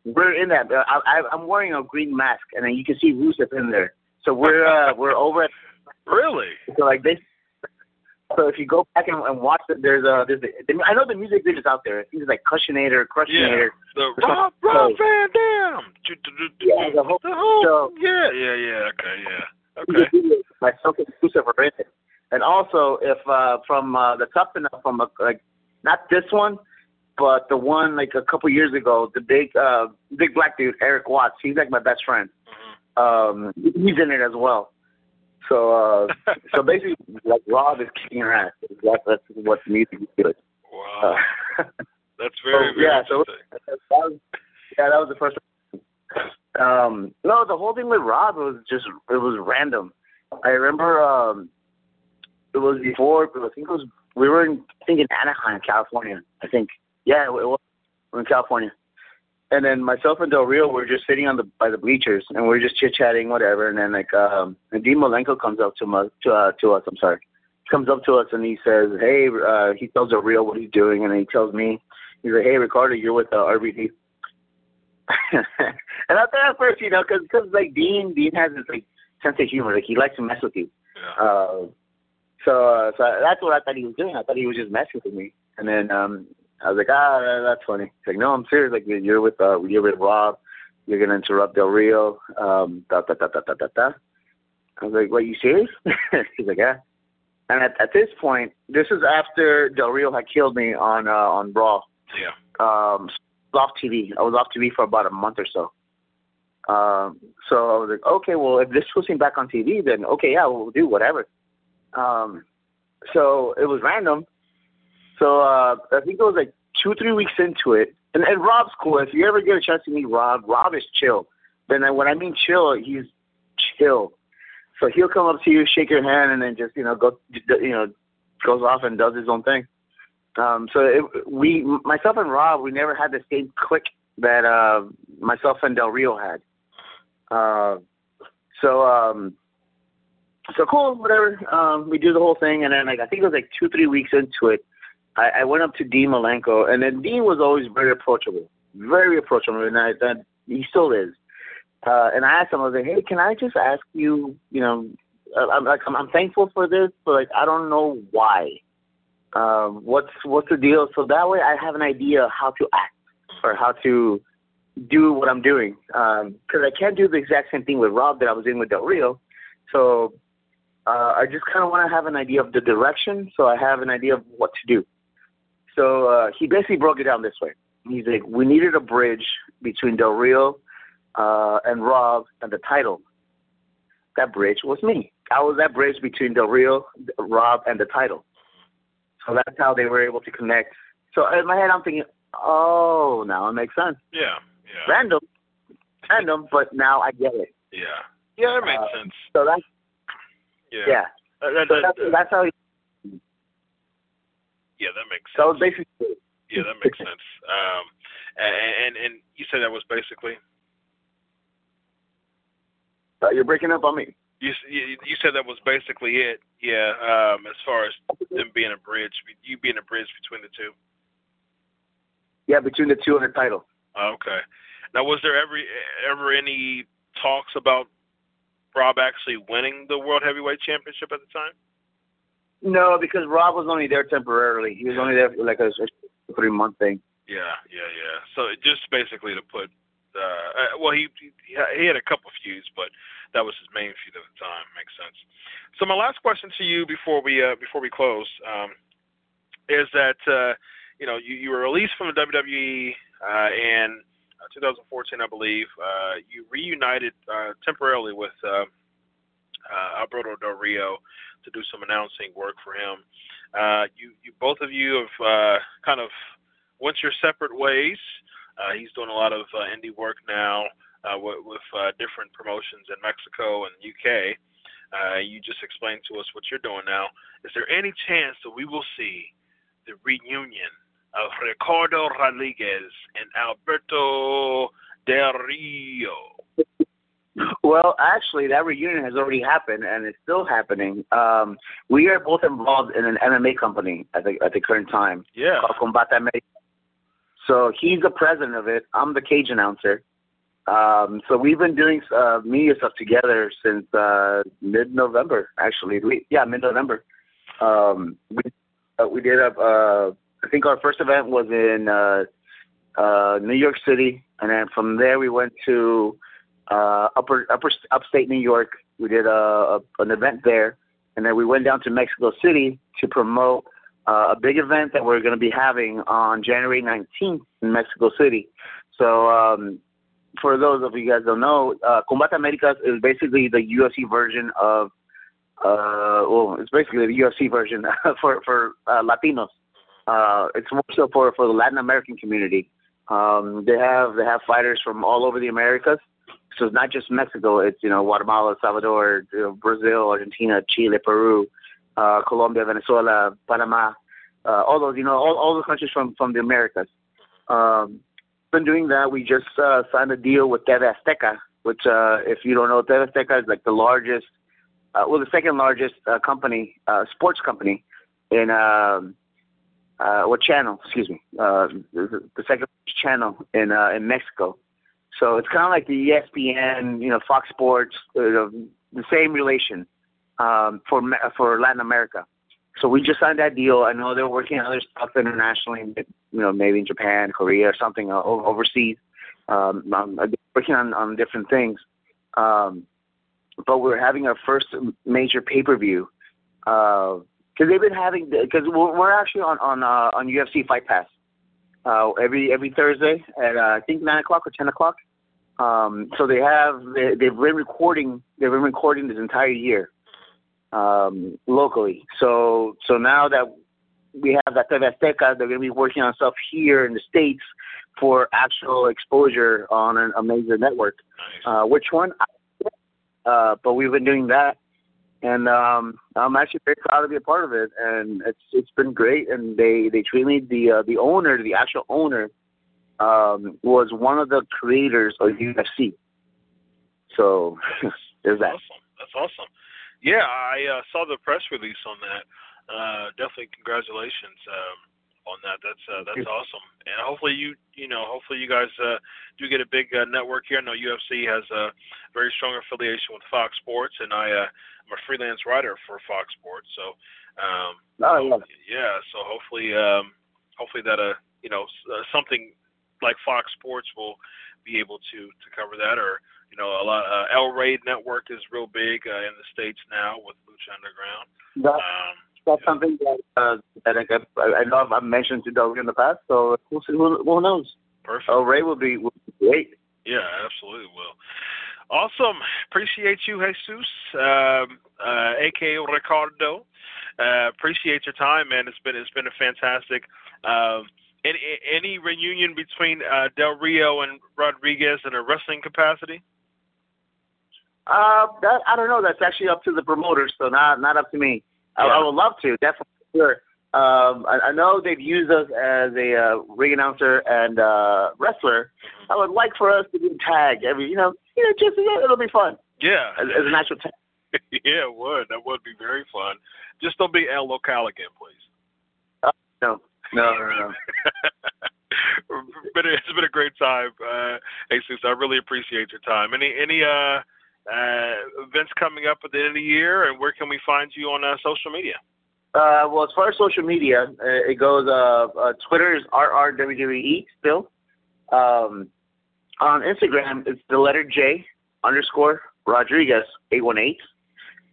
We're in that. Uh, I, I, I'm wearing a green mask, and then you can see Rusev in there. So we're uh, [LAUGHS] we're over at Really? so like they. So if you go back and, and watch it, there's a there's a, I know the music videos out there. It's like Cushionator, Crushionator. The Rob Rob Van Dam. Yeah, the whole The whole- show. Yeah, yeah, yeah. Okay, yeah. Okay. Myself exclusive for it. And also, if uh, from uh, the tough enough from uh, like not this one, but the one like a couple years ago, the big uh, big black dude Eric Watts. He's like my best friend. Mhm. Um, he's in it as well. So uh, [LAUGHS] so basically, like Rob is kicking her ass. That's that's what the music is doing. Wow. Uh, [LAUGHS] That's very, [LAUGHS] so, very yeah, so- that was, yeah, that was the first. Um, no, the whole thing with Rob was just it was random. I remember um, it was before. I think it was we were in I think in Anaheim, California. I think yeah, it was we were in California. And then myself and Del Rio were just sitting on the by the bleachers and we're just chit chatting, whatever. And then like um, and Dean Malenko comes up to us to uh, to us. I'm sorry, comes up to us and he says, "Hey," uh, he tells Del Rio what he's doing, and then he tells me, he's like, "Hey, Ricardo, you're with uh, RVD." [LAUGHS] and I thought at first, you know, because cause, like Dean, Dean has this like sense of humor. Like he likes to mess with you. Yeah. Uh, so, uh, so that's what I thought he was doing. I thought he was just messing with me. And then um, I was like, ah, that's funny. He's like, no, I'm serious. Like you're with uh, you're with Rob. You're gonna interrupt Del Rio. Um, da da da da da da da. I was like, what? You serious? [LAUGHS] He's like, yeah. And at, at this point, this is after Del Rio had killed me on uh, on Raw. Yeah. Um, off TV. I was off TV for about a month or so. Um, so I was like, okay, well, if this puts me back on TV, then okay, yeah, we'll do whatever. Um, so it was random. So uh, I think it was like two, three weeks into it. And, and Rob's cool. If you ever get a chance to meet Rob, Rob is chill. Then when I mean chill, he's chill. So he'll come up to you, shake your hand, and then just you know go, you know, goes off and does his own thing. Um, so it, we, myself and Rob, we never had the same click that uh, myself and Del Rio had. Uh, so um, so cool, whatever. Um, we do the whole thing, and then like I think it was like two, three weeks into it, I, I went up to Dean Malenko, and then Dean was always very approachable, very approachable, and I, that he still is. Uh, and I asked him, I was like, hey, can I just ask you, you know, uh, I'm like, I'm, I'm thankful for this, but like, I don't know why. Um, what's what's the deal? So that way, I have an idea how to act or how to do what I'm doing. Because I can't do the exact same thing with Rob that I was doing with Del Rio. So uh, I just kind of want to have an idea of the direction, so I have an idea of what to do. So uh, he basically broke it down this way. He's like, we needed a bridge between Del Rio uh, and Rob and the title. That bridge was me. I was that bridge between Del Rio, Rob, and the title. So that's how they were able to connect. So in my head, I'm thinking, oh, now it makes sense. Yeah. Yeah. Random, random, but now I get it. Yeah. Yeah, that makes Uh, sense. So that's Yeah. yeah. Uh, that, So that, that's, that- that's how. He, yeah, that makes sense. so it's basically. Yeah, that makes sense. Um, and, and and you said that was basically Uh, you're breaking up on me. you you you said that was basically it. Yeah. Um, as far as them being a bridge, you being a bridge between the two. Yeah, between the two and the title. Okay. Now, was there ever ever any talks about Rob actually winning the World Heavyweight Championship at the time? No, because Rob was only there temporarily. He was only there for like a, a three month thing. Yeah, yeah, yeah. So it just basically to put, uh, uh, well, he he he had a couple feuds, but that was his main feud at the time. Makes sense. So my last question to you before we uh, before we close um, is that uh, you know you, you were released from the WWE uh, in uh, 2014, I believe. Uh, you reunited uh, temporarily with uh, uh, Alberto Del Rio to do some announcing work for him. Uh, you you both of you have uh, kind of went your separate ways. Uh, he's doing a lot of uh, indie work now uh, with, with uh, different promotions in Mexico and UK. Uh, you just explained to us what you're doing now. Is there any chance that we will see the reunion of Ricardo Rodriguez and Alberto Del Rio? Well, actually, that reunion has already happened, and it's still happening. Um, we are both involved in an MMA company at the at the current time Yeah. called Combate America. So he's the president of it. I'm the cage announcer. Um, so we've been doing uh, media stuff together since uh, mid-November. Actually, we, yeah, mid-November. Um, we uh, we did a. Uh, I think our first event was in uh, uh, New York City, and then from there we went to uh, upper upper upstate New York. We did a, a an event there, and then we went down to Mexico City to promote uh, a big event that we're going to be having on January 19th in Mexico City. So um, for those of you guys don't know, uh, Combate Americas is basically the UFC version of, uh, well, it's basically the UFC version [LAUGHS] for for uh, Latinos. Uh, it's more so for for the Latin American community. Um, they have they have fighters from all over the Americas. So it's not just Mexico. It's you know Guatemala, Salvador, you know, Brazil, Argentina, Chile, Peru, uh, Colombia, Venezuela, Panama, uh, all those you know all all the countries from from the Americas. Um, been doing that. We just uh, signed a deal with TV Azteca, which, uh, if you don't know, TV Azteca is like the largest, uh, well, the second largest uh, company, uh, sports company in, um, uh, what channel? Excuse me, uh, the, the second channel in uh, in Mexico. So it's kind of like the ESPN, you know, Fox Sports, uh, the same relation um, for for Latin America. So we just signed that deal. I know they're working on other stuff internationally, you know, maybe in Japan, Korea, or something uh, overseas. Um, I'm working on, on different things. Um, but we're having our first major pay per view because uh, they've been having because we're, we're actually on on uh, on UFC Fight Pass uh, every every Thursday at uh, I think nine o'clock or ten o'clock. Um, so they have they, they've been recording they've been recording this entire year um, locally. So so now that we have that TV Azteca, they're going to be working on stuff here in the states for actual exposure on an, a major network. Uh, which one? Uh, but we've been doing that, and um, I'm actually very proud to be a part of it. And it's it's been great. And they they treat me the uh, the owner, the actual owner, um, was one of the creators of UFC. So [LAUGHS] there's that. Awesome. That's awesome. Yeah, I uh, saw the press release on that. Uh, definitely congratulations um, on that. That's uh, that's awesome. And hopefully you you know hopefully you guys uh, do get a big uh, network here. I know UFC has a very strong affiliation with Fox Sports, and I uh, I'm a freelance writer for Fox Sports. So um, oh, yeah, so hopefully um, hopefully that uh you know uh, something like Fox Sports will be able to to cover that or you know, a lot. Uh, El Rey Network is real big uh, in the states now with Lucha Underground. That, um, that's yeah. something that uh, that I, I know I've mentioned to Doug in the past. So we'll see. Who, who knows? Perfect. El Rey will be, will be great. Yeah, absolutely will. Awesome. Appreciate you, Jesus, um, uh, aka Ricardo. Uh, appreciate your time, man. It's been it's been a fantastic. Um, any, any reunion between uh, Del Rio and Rodriguez in a wrestling capacity? Uh, that, I don't know. That's actually up to the promoters, so not not up to me. I, I would love to, definitely. Sure. Um, I, I know they've used us as a uh, ring announcer and uh, wrestler. I would like for us to do tag every, you know, you know, just yeah, it'll be fun. Yeah, as, as an actual tag. [LAUGHS] yeah, it would. That would be very fun. Just don't be El Local again, please. Uh, no, [LAUGHS] no, no, no. [LAUGHS] but it's been a great time, uh, Jesus. I really appreciate your time. Any any uh uh, events coming up at the end of the year, and where can we find you on uh, social media? Uh, well, as far as social media, uh, it goes. Uh, uh, Twitter is RRWWE still. Um, on Instagram, it's the letter J underscore Rodriguez eight one eight.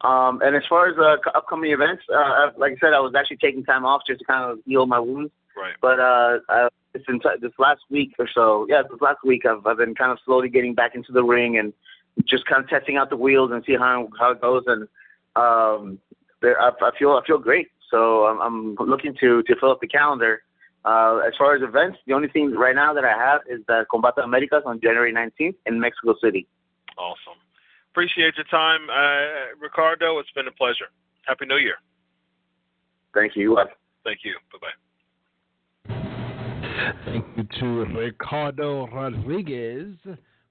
Um, and as far as uh, upcoming events, uh, like I said, I was actually taking time off just to kind of heal my wounds. Right. But uh, uh, it's t- this last week or so. Yeah, this last week I've I've been kind of slowly getting back into the ring and just kind of testing out the wheels and see how how it goes. And um, there, I, I feel I feel great. So I'm, I'm looking to to fill up the calendar. Uh, as far as events, the only thing right now that I have is the Combate Americas on January 19th in Mexico City. Awesome. Appreciate your time, uh, Ricardo. It's been a pleasure. Happy New Year. Thank you. Thank you. Bye bye. Thank you to Ricardo Rodriguez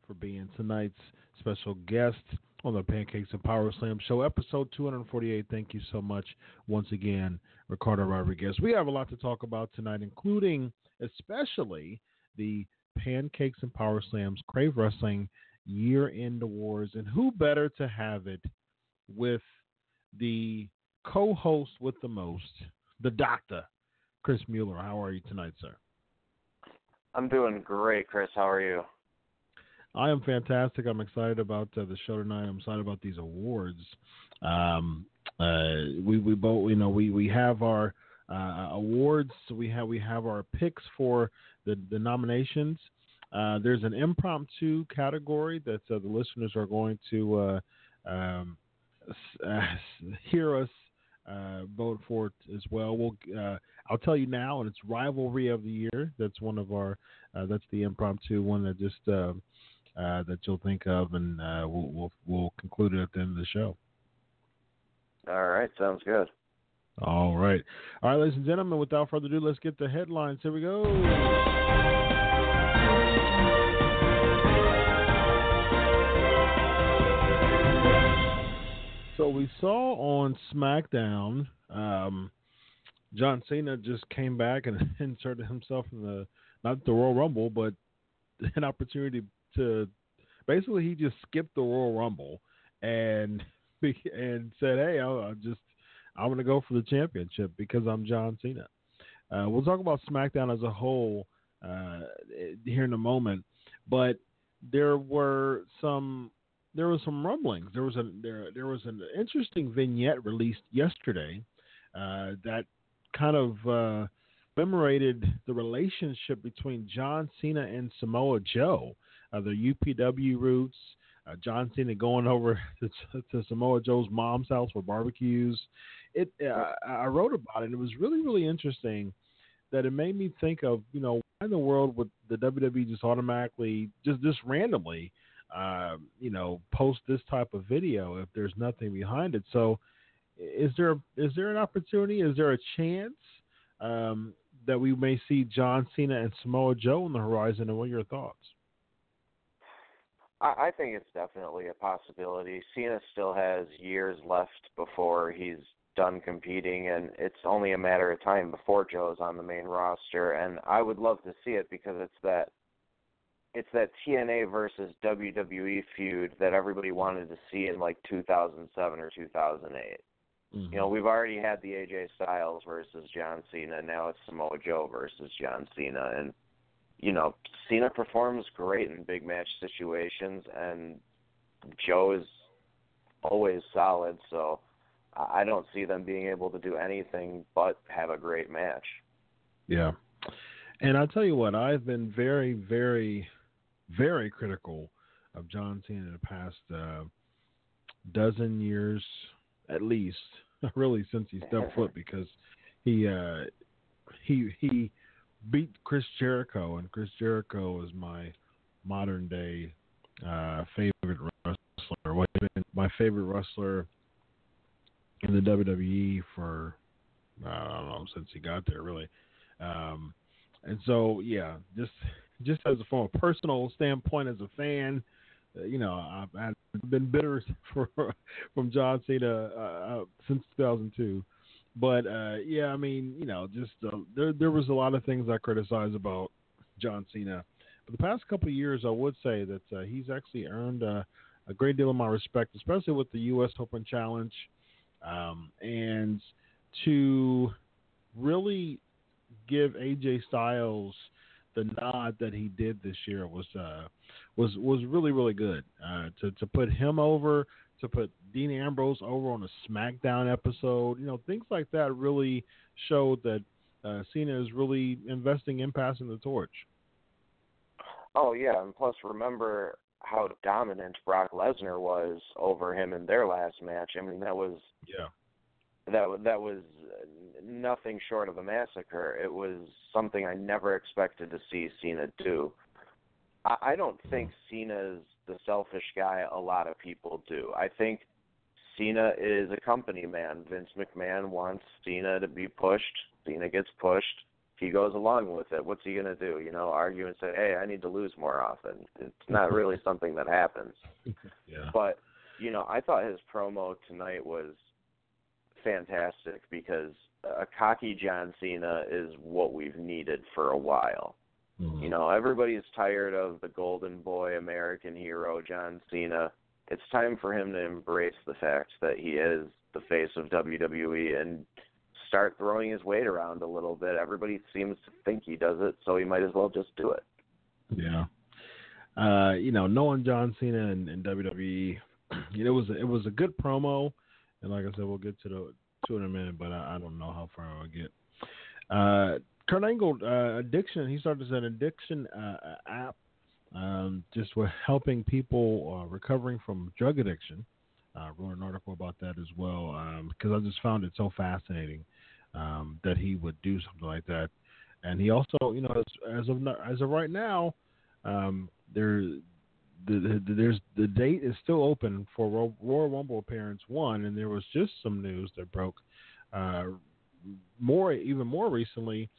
for being tonight's special guest on the Pancakes and Power Slam Show, episode 248. Thank you so much once again, Ricardo Rodriguez. We have a lot to talk about tonight, including especially the Pancakes and Power Slams Crave Wrestling Year End Awards. And who better to have it with the co host with the most, the doctor, Chris Mueller. How are you tonight, sir? I'm doing great, Chris. How are you? I am fantastic. I'm excited about uh, the show tonight. I'm excited about these awards. Um, uh, we we both you know we we have our uh, awards. We have we have our picks for the the nominations. Uh, there's an impromptu category that uh, the listeners are going to uh, um, [LAUGHS] hear us uh, vote for it as well. We'll uh, I'll tell you now, and it's rivalry of the year. That's one of our uh, that's the impromptu one that just uh, that you'll think of, and uh, we'll, we'll we'll conclude it at the end of the show. All right, sounds good. All right, all right, ladies and gentlemen. Without further ado, let's get the headlines. Here we go. So we saw on SmackDown, um, John Cena just came back and [LAUGHS] inserted himself in the not the Royal Rumble, but an opportunity to basically he just skipped the Royal Rumble and [LAUGHS] and said, "Hey, I, I just I'm going to go for the championship because I'm John Cena." Uh, we'll talk about SmackDown as a whole uh, here in a moment, but there were some there was some rumblings. There was a there there was an interesting vignette released yesterday uh, that kind of uh, commemorated the relationship between John Cena and Samoa Joe, uh, the UPW roots. Uh, John Cena going over [LAUGHS] to, to, Samoa Joe's mom's house for barbecues. It uh, I wrote about it. and It was really really interesting. That it made me think of you know why in the world would the WWE just automatically just just randomly uh, you know, post this type of video if there's nothing behind it. So, is there is there an opportunity? Is there a chance um, that we may see John Cena and Samoa Joe on the horizon? And what are your thoughts? I, think it's definitely a possibility. Cena still has years left before he's done competing, and it's only a matter of time before Joe's on the main roster. And I would love to see it because it's that it's that TNA versus WWE feud that everybody wanted to see in like 2007 or 2008. Mm-hmm. You know, we've already had the AJ Styles versus John Cena. Now it's Samoa Joe versus John Cena, and you know, Cena performs great in big match situations, and Joe is always solid. So I don't see them being able to do anything but have a great match. Yeah. And I'll tell you what, I've been very, very very critical of John Cena in the past uh, dozen years, at least, [LAUGHS] really since he stepped [LAUGHS] foot, because he uh, he he beat Chris Jericho, and Chris Jericho is my modern day uh, favorite wrestler. What my favorite wrestler in the WWE for I don't know since he got there, really. Um, and so, yeah, just just as a, from a personal standpoint as a fan, uh, you know, I've, I've, been bitter [LAUGHS] for from John Cena uh, uh, since 2002. But uh, yeah, I mean, you know, just uh, there there was a lot of things I criticized about John Cena. But the past couple of years, I would say that uh, he's actually earned a great deal of my respect, especially with the U.S. Open Challenge, um, and to really give AJ Styles the nod that he did this year was uh, was was really really good. Uh, to to put him over, to put Dean Ambrose over on a SmackDown episode, you know, things like that really showed that uh, Cena is really investing in passing the torch. Oh yeah, and plus remember how dominant Brock Lesnar was over him in their last match. I mean that was yeah that that was nothing short of a massacre. It was something I never expected to see Cena do. I, I don't think Cena's the selfish guy a lot of people do. I think Cena is a company man. Vince McMahon wants Cena to be pushed. Cena gets pushed. He goes along with it. What's he gonna do? You know, argue and say, "Hey, I need to lose more often." It's not [LAUGHS] really something that happens. [LAUGHS] yeah. But you know, I thought his promo tonight was fantastic because a cocky John Cena is what we've needed for a while. Mhm. You know, everybody's tired of the golden boy American hero John Cena. It's time for him to embrace the fact that he is the face of WWE and start throwing his weight around a little bit. Everybody seems to think he does it, so he might as well just do it. Yeah. Uh, you know, knowing John Cena and, and WWE, you know, it was a, it was a good promo, and like I said, we'll get to the to it in a minute, but I, I don't know how far I'll get. Uh, Kurt Angle, uh, addiction. He started an addiction uh, app, um, just with helping people uh, recovering from drug addiction. Uh, wrote an article about that as well um, because I just found it so fascinating um, that he would do something like that. And he also, you know, as, as of as of right now, um, there, the, the, there's the date is still open for Ro- Royal Rumble appearance one, and there was just some news that broke uh, more, even more recently,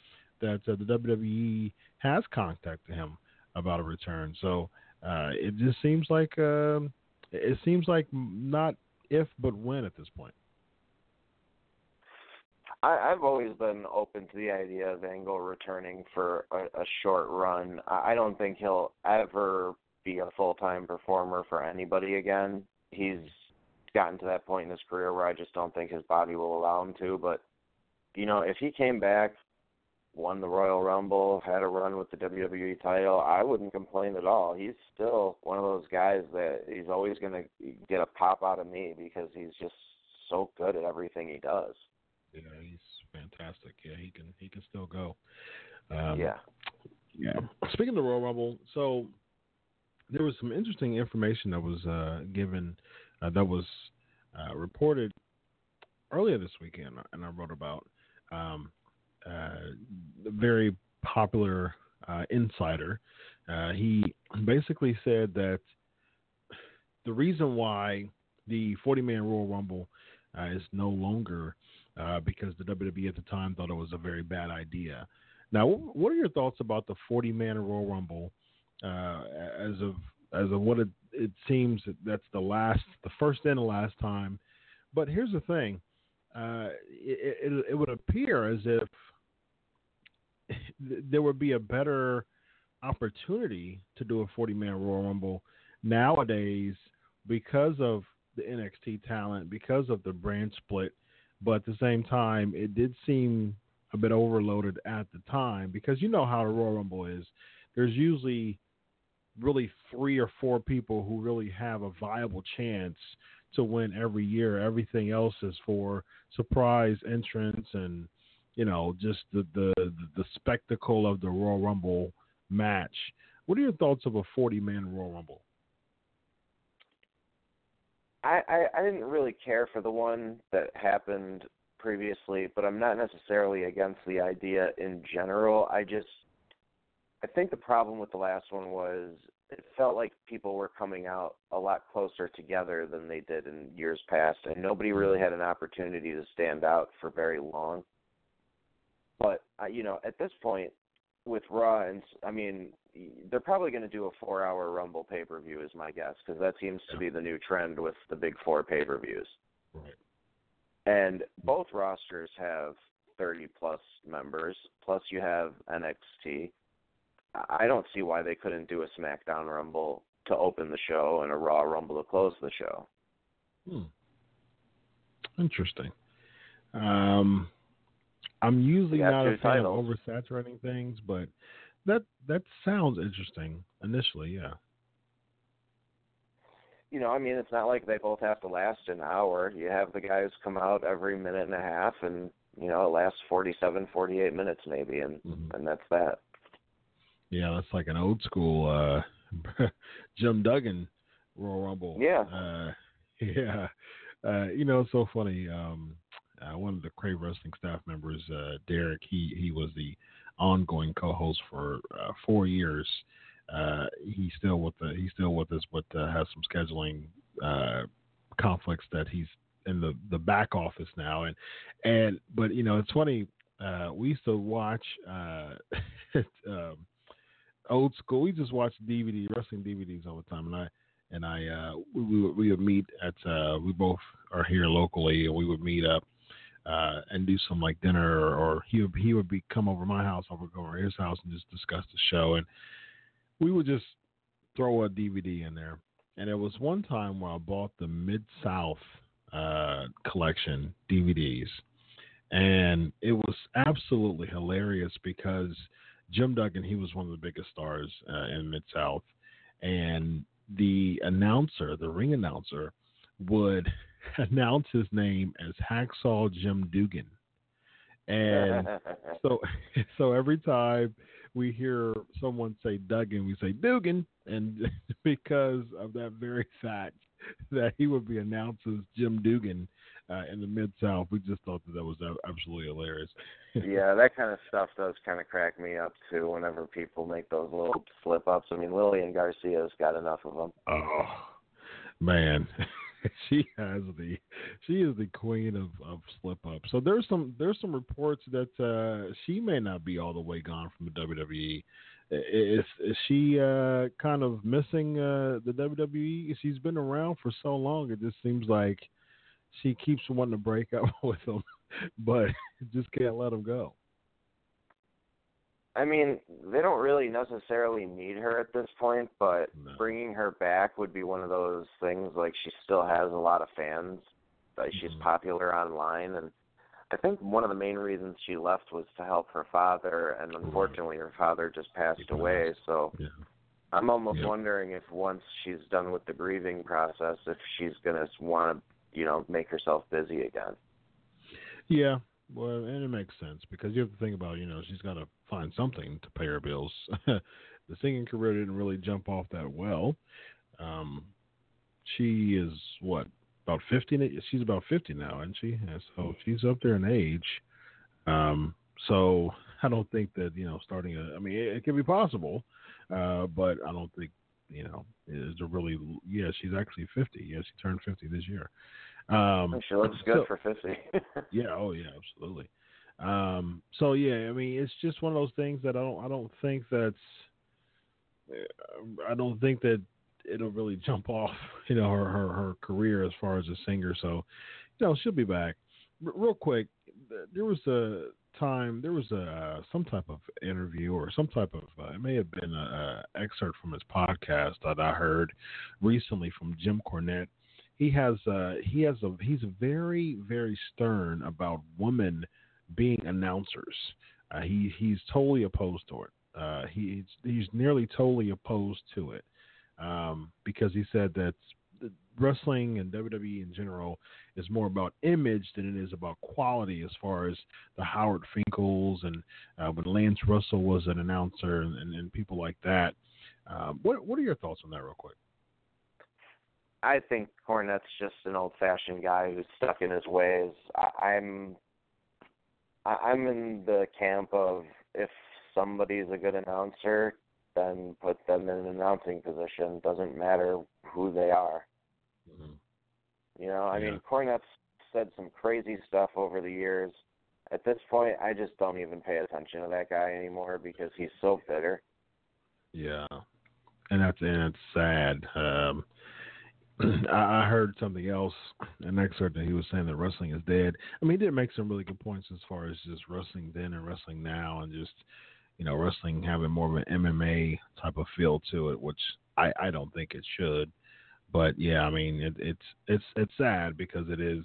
that uh, the WWE has contacted him about a return. So uh, it just seems like um it seems like not if but when at this point. I, I've always been open to the idea of Angle returning for a, a short run. I don't think he'll ever be a full time performer for anybody again. He's gotten to that point in his career where I just don't think his body will allow him to. But you know, if he came back, won the Royal Rumble, had a run with the WWE title, I wouldn't complain at all. He's still one of those guys that he's always going to get a pop out of me because he's just so good at everything he does. Yeah, he's fantastic. Yeah, he can he can still go. Um, yeah. Yeah. Speaking of the Royal Rumble, so there was some interesting information that was uh, given uh, that was uh, reported earlier this weekend, and I wrote about um, the very popular uh, insider. Uh, he basically said that the reason why the 40 man Royal Rumble uh, is no longer uh, because the WWE at the time thought it was a very bad idea. Now, what are your thoughts about the 40 man Royal Rumble uh, as of as of what it, it seems that that's the last, the first and the last time? But here's the thing: uh, it, it, it would appear as if [LAUGHS] there would be a better opportunity to do a 40 man Royal Rumble nowadays because of the NXT talent, because of the brand split. But at the same time, it did seem a bit overloaded at the time because you know how the Royal Rumble is. There's usually really three or four people who really have a viable chance to win every year. Everything else is for surprise entrance and you know just the the the spectacle of the Royal Rumble match. What are your thoughts of a 40 man Royal Rumble? I, I I didn't really care for the one that happened previously, but I'm not necessarily against the idea in general. I just I think the problem with the last one was it felt like people were coming out a lot closer together than they did in years past, and nobody really had an opportunity to stand out for very long. But you know, at this point, with Raw, and I mean, they're probably going to do a four-hour Rumble pay-per-view, is my guess, because that seems to be the new trend with the big four pay-per-views. Right. And both rosters have 30 plus members. Plus, you have NXT. I don't see why they couldn't do a SmackDown Rumble to open the show and a Raw Rumble to close the show. Hmm. Interesting. Um, I'm usually not a fan of oversaturating things, but that that sounds interesting initially. Yeah. You know, I mean, it's not like they both have to last an hour. You have the guys come out every minute and a half, and you know, it lasts 47, 48 minutes maybe, and Mhm. and that's that. Yeah, that's like an old school uh, [LAUGHS] Jim Duggan Royal Rumble. Yeah. Uh, [LAUGHS] yeah. Uh, you know, it's so funny. Um, uh, one of the Crave Wrestling staff members, uh, Derek, he he was the ongoing co-host for uh, four years. Uh, he's still with the he's still with us, but uh, has some scheduling uh, conflicts that he's in the the back office now. And and but you know, it's funny. We used to watch [LAUGHS] um, old school. We just watched DVD wrestling DVDs all the time, and I and I uh, we, we would we would meet at uh, we both are here locally, and we would meet up uh, and do some like dinner, or, or he would he would be come over my house, I would go over his house and just discuss the show, and we would just throw a DVD in there. And it was one time where I bought the Mid South uh, collection DVDs, and it was absolutely hilarious because Jim Duggan he was one of the biggest stars uh, in Mid South, and the announcer, the ring announcer, would [LAUGHS] announce his name as Hacksaw Jim Dugan. And [LAUGHS] so [LAUGHS] so every time we hear someone say Duggan, we say Dugan, and because of that very fact that he would be announced as Jim Dugan uh, in the Mid South, we just thought that that was absolutely hilarious. yeah, that kind of stuff does kind of crack me up too. Whenever people make those little slip ups, I mean, Lillian Garcia's got enough of them. Oh man. [LAUGHS] she has the she is the queen of, of slip up. So there's some there's some reports that uh, she may not be all the way gone from the WWE. Is, is she uh, kind of missing uh, the WWE? She's been around for so long. It just seems like she keeps wanting to break [LAUGHS] up with them, but just can't let them go. I mean, they don't really necessarily need her at this point, but no. bringing her back would be one of those things. Like she still has a lot of fans. Like she's mm-hmm. popular online, and I think one of the main reasons she left was to help her father, and unfortunately, her father just passed away. So yeah. I'm almost yep. wondering if once she's done with the grieving process, if she's gonna want to, you know, make herself busy again. Yeah, well, and it makes sense because you have to think about, you know, she's got to find something to pay her bills. [LAUGHS] the singing career didn't really jump off that well. Um, she is what about fifty? She's about fifty now, isn't she? And so she's up there in age. Um, so [LAUGHS] I don't think that you know starting a. I mean, it, it can be possible, uh, but I don't think you know is a really. Yeah, she's actually fifty. Yeah, she turned fifty this year. Um, she looks good so, for fifty. [LAUGHS] yeah. Oh yeah. Absolutely. Um, so yeah, I mean, it's just one of those things that I don't. I don't think that's. I don't think that it'll really jump off, [LAUGHS] you know, her her, her career as far as a singer. So, you know, she'll be back. R- real quick, there was a time there was a some type of interview or some type of uh, it may have been a, a excerpt from his podcast that I heard recently from Jim Cornette he has uh, he has a he's very very stern about women being announcers. Uh, he he's totally opposed to it. Uh, he's he's nearly totally opposed to it um, because he said that wrestling and WWE in general is more about image than it is about quality as far as the Howard Finkels and uh, when Lance Russell was an announcer and, and, and people like that. Um, what what are your thoughts on that, real quick? I think Cornette's just an old-fashioned guy who's stuck in his ways. I, I'm I'm in the camp of if somebody's a good announcer, then put them in an announcing position. Doesn't matter who they are. Mm-hmm. You know, I yeah. mean, Cornette's said some crazy stuff over the years. At this point, I just don't even pay attention to that guy anymore because he's so bitter. Yeah, and that's and it's sad. Um, [CLEARS THROAT] I heard something else, an excerpt that he was saying that wrestling is dead. I mean, he did make some really good points as far as just wrestling then and wrestling now, and just you know, wrestling having more of an MMA type of feel to it, which I I don't think it should. But yeah, I mean, it, it's it's it's sad because it is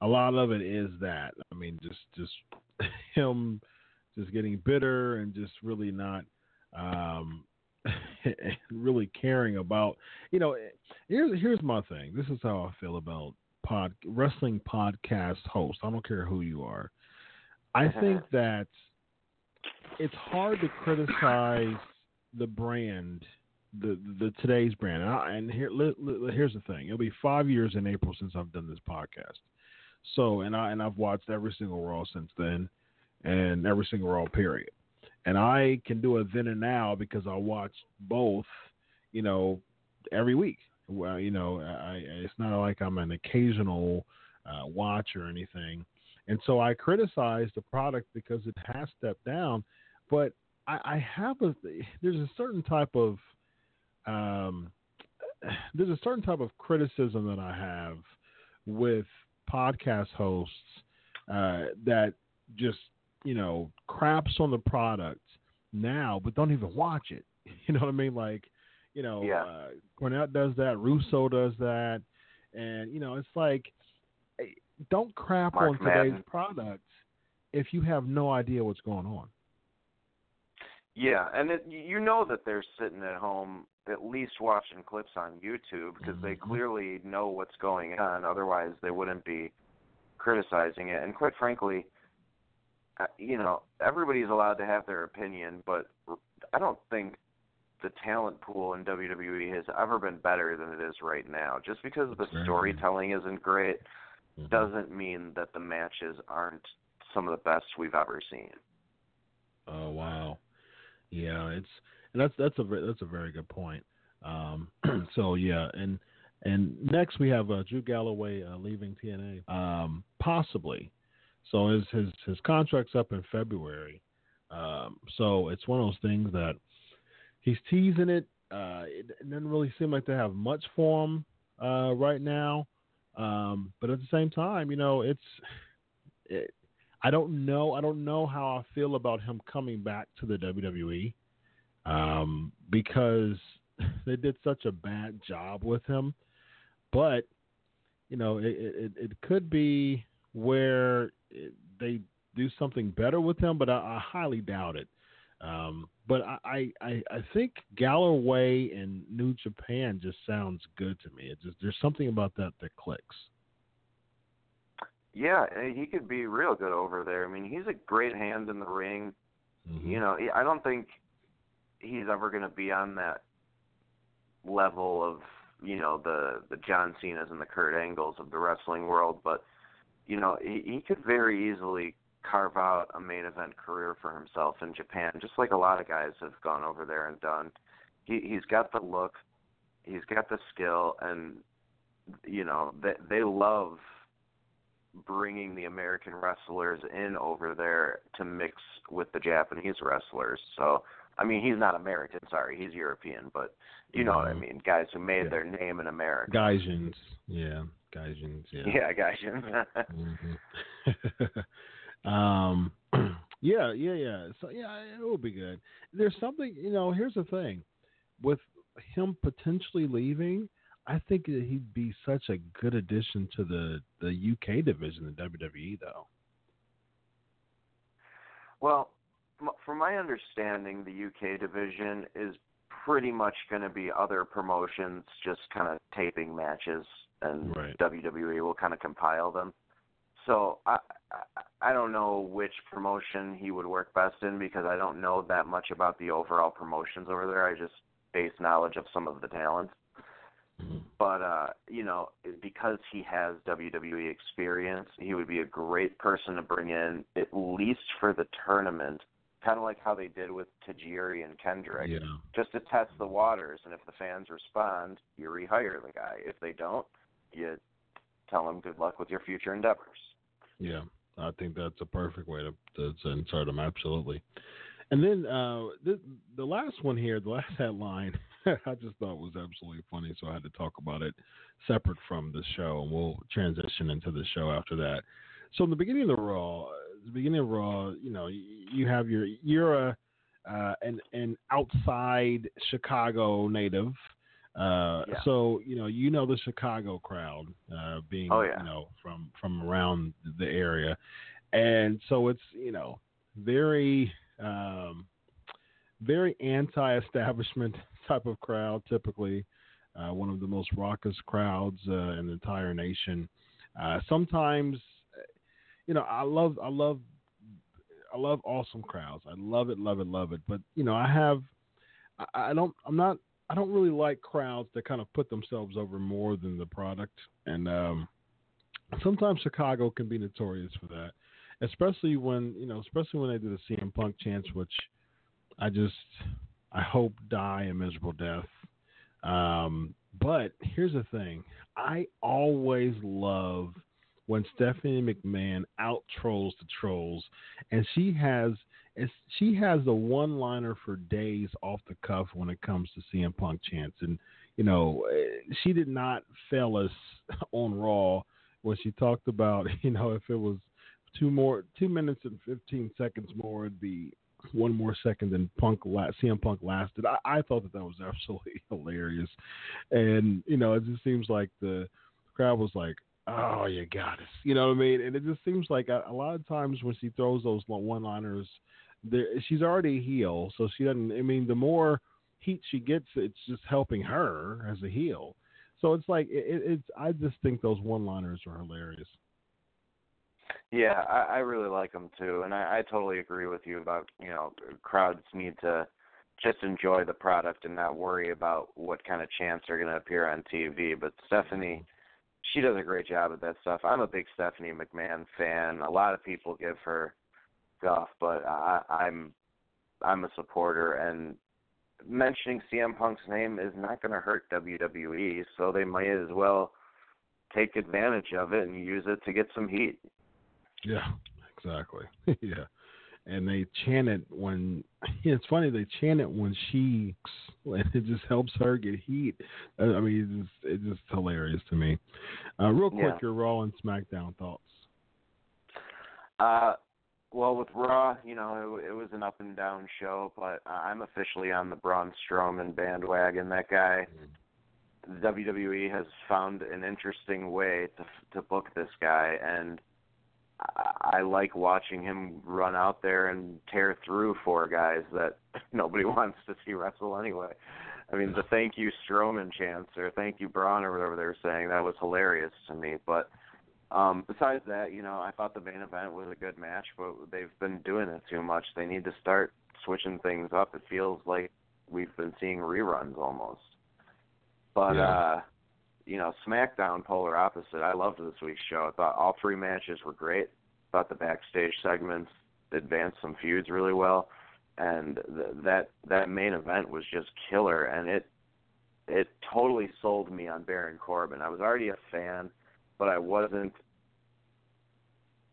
a lot of it is that. I mean, just just [LAUGHS] him just getting bitter and just really not um [LAUGHS] really caring about you know here's here's my thing. This is how i feel about pod wrestling podcast hosts. I don't care who you are. I uh-huh. think that it's hard to criticize the brand the the today's brand. And, I, and here li, li, here's the thing. It'll be five years in april since i've done this podcast. So and i and i've watched every single raw since then and every single raw period and I can do a then and now because I watch both, you know, every week. Well, you know, I, it's not like I'm an occasional uh, watch or anything, and so I criticize the product because it has stepped down. But I, I have a there's a certain type of um, [SIGHS] there's a certain type of criticism that I have with podcast hosts uh, that just you know craps on the product now, but don't even watch it. [LAUGHS] You know what I mean? Like, you know, Yeah. uh, Cornette does that, Russo does that, and you know, it's like, eh, don't crap Mark on today's Madden. product if you have no idea what's going on. Yeah, and it, you know that they're sitting at home at least watching clips on YouTube because they Mhm. clearly know what's going on. Otherwise, they wouldn't be criticizing it. And quite frankly, you know, everybody's allowed to have their opinion, but I don't think the talent pool in WWE has ever been better than it is right now. Just because the That's storytelling isn't great Mhm. doesn't mean that the matches aren't some of the best we've ever seen. Oh wow, yeah, it's and that's that's a that's a very good point. Um, [CLEARS THROAT] so yeah, and and next we have uh, Drew Galloway uh, leaving TNA, um, possibly. So his his his contract's up in February. Um, so it's one of those things that he's teasing it. Uh, it, doesn't really seem like they have much for him uh, right now. Um, but at the same time, you know, it's it, I don't know. I don't know how I feel about him coming back to the WWE um, because [LAUGHS] they did such a bad job with him. But you know, it it, it could be where they do something better with him, but I, I highly doubt it. Um, but I, I, I think Galloway and New Japan just sounds good to me. It just there's something about that that clicks. Yeah, eh, he could be real good over there. I mean, he's a great hand in the ring. You know, I don't think he's ever going to be on that level of you know the the John Cena's and the Kurt Angles of the wrestling world, but you know he, he could very easily carve out a main event career for himself in Japan, just like a lot of guys have gone over there and done. He he's got the look, he's got the skill, and you know they they love bringing the American wrestlers in over there to mix with the Japanese wrestlers. So, I mean, he's not American, sorry, he's European, but you know what I Mhm. mean, guys who made Yeah. their name in America. Gaijins, yeah, Gaijins, yeah. [LAUGHS] Yeah, guys. hmm [LAUGHS] um, [CLEARS THROAT] yeah, yeah, yeah. So yeah, it will be good. There's something, you know. Here's the thing, with him potentially leaving, I think that he'd be such a good addition to the the UK division in WWE, though. well, from my understanding, the UK division is pretty much going to be other promotions just kind of taping matches, and Right. WWE will kind of compile them. So I, I don't know which promotion he would work best in because I don't know that much about the overall promotions over there. I just base knowledge of some of the talent. Mhm. But uh, you know, because he has WWE experience, he would be a great person to bring in at least for the tournament, kind of like how they did with Tajiri and Kendrick, Yeah, just to test the waters. And if the fans respond, you rehire the guy. If they don't, you tell them good luck with your future endeavors. yeah. I think that's a perfect way to, to, insert them. Absolutely. And then uh, the the last one here, the last [LAUGHS] headline, I just thought was absolutely funny, so I had to talk about it separate from the show, and we'll transition into the show after that. So in the beginning of the Raw, the beginning of Raw, you know, you, you have your you're a uh, an an outside Chicago native. Uh, Yeah. So you know you know the Chicago crowd uh, being Oh, yeah. you know from from around the area, and so it's you know very um, very anti-establishment [LAUGHS] type of crowd. Typically, uh, one of the most raucous crowds uh, in the entire nation. Uh, sometimes, you know, I love I love I love awesome crowds. I love it, love it, love it. But you know, I have I, I don't I'm not I don't really like crowds that kind of put themselves over more than the product. And um, sometimes Chicago can be notorious for that, especially when you know, especially when they do the CM Punk chants, which I just I hope die a miserable death. Um, but here's the thing: I always love when Stephanie McMahon out trolls the trolls, and she has she has the one liner for days off the cuff when it comes to CM Punk chants, and you know eh, she did not fail us [LAUGHS] on Raw when she talked about [LAUGHS] you know if it was two more, two minutes and fifteen seconds more it'd be one more second than Punk CM Punk lasted. I, I thought that that was [LAUGHS] absolutely hilarious, and you know, it just seems like the crowd was like, "Oh, you got us," you know what I mean? And it just seems like a, a lot of times when she throws those one-liners, she's already a heel, so she doesn't. I mean, the more heat she gets, it's just helping her as a heel. So it's like it, it's. I just think those one-liners are hilarious. Yeah, I, I really like them too, and I, I totally agree with you about you know crowds need to just enjoy the product and not worry about what kind of chants are going to appear on TV. But Stephanie, mm-hmm. She does a great job at that stuff. I'm a big Stephanie McMahon fan. A lot of people give her guff, but I, I'm I'm a supporter, and mentioning CM Punk's name is not going to hurt WWE, so they might as well take advantage of it and use it to get some heat. Yeah, exactly. [LAUGHS] yeah. And they chant it when [LAUGHS] it's funny they chant it when she [LAUGHS] and it just helps her get heat. Uh, I mean, it's just, it's just hilarious to me. Uh, real quick, yeah. your Raw and SmackDown thoughts. Uh, well, with Raw, you know, it, it was an up and down show, but I'm officially on the Braun Strowman bandwagon. That guy, mm-hmm. WWE has found an interesting way to to book this guy, and I like watching him run out there and tear through four guys that [LAUGHS] nobody [LAUGHS] wants to see wrestle anyway. I mean, the thank you Strowman chants or thank you Braun or whatever they were saying, that was hilarious to me. But um besides that, you know, I thought the main event was a good match, but they've been doing it too much. They need to start switching things up. It feels like we've been seeing reruns almost. But yeah. uh you know, SmackDown polar opposite. I loved this week's show. I thought all three matches were great. Thought the backstage segments advanced some feuds really well, and th- that that main event was just killer. And it it totally sold me on Baron Corbin. I was already a fan, but I wasn't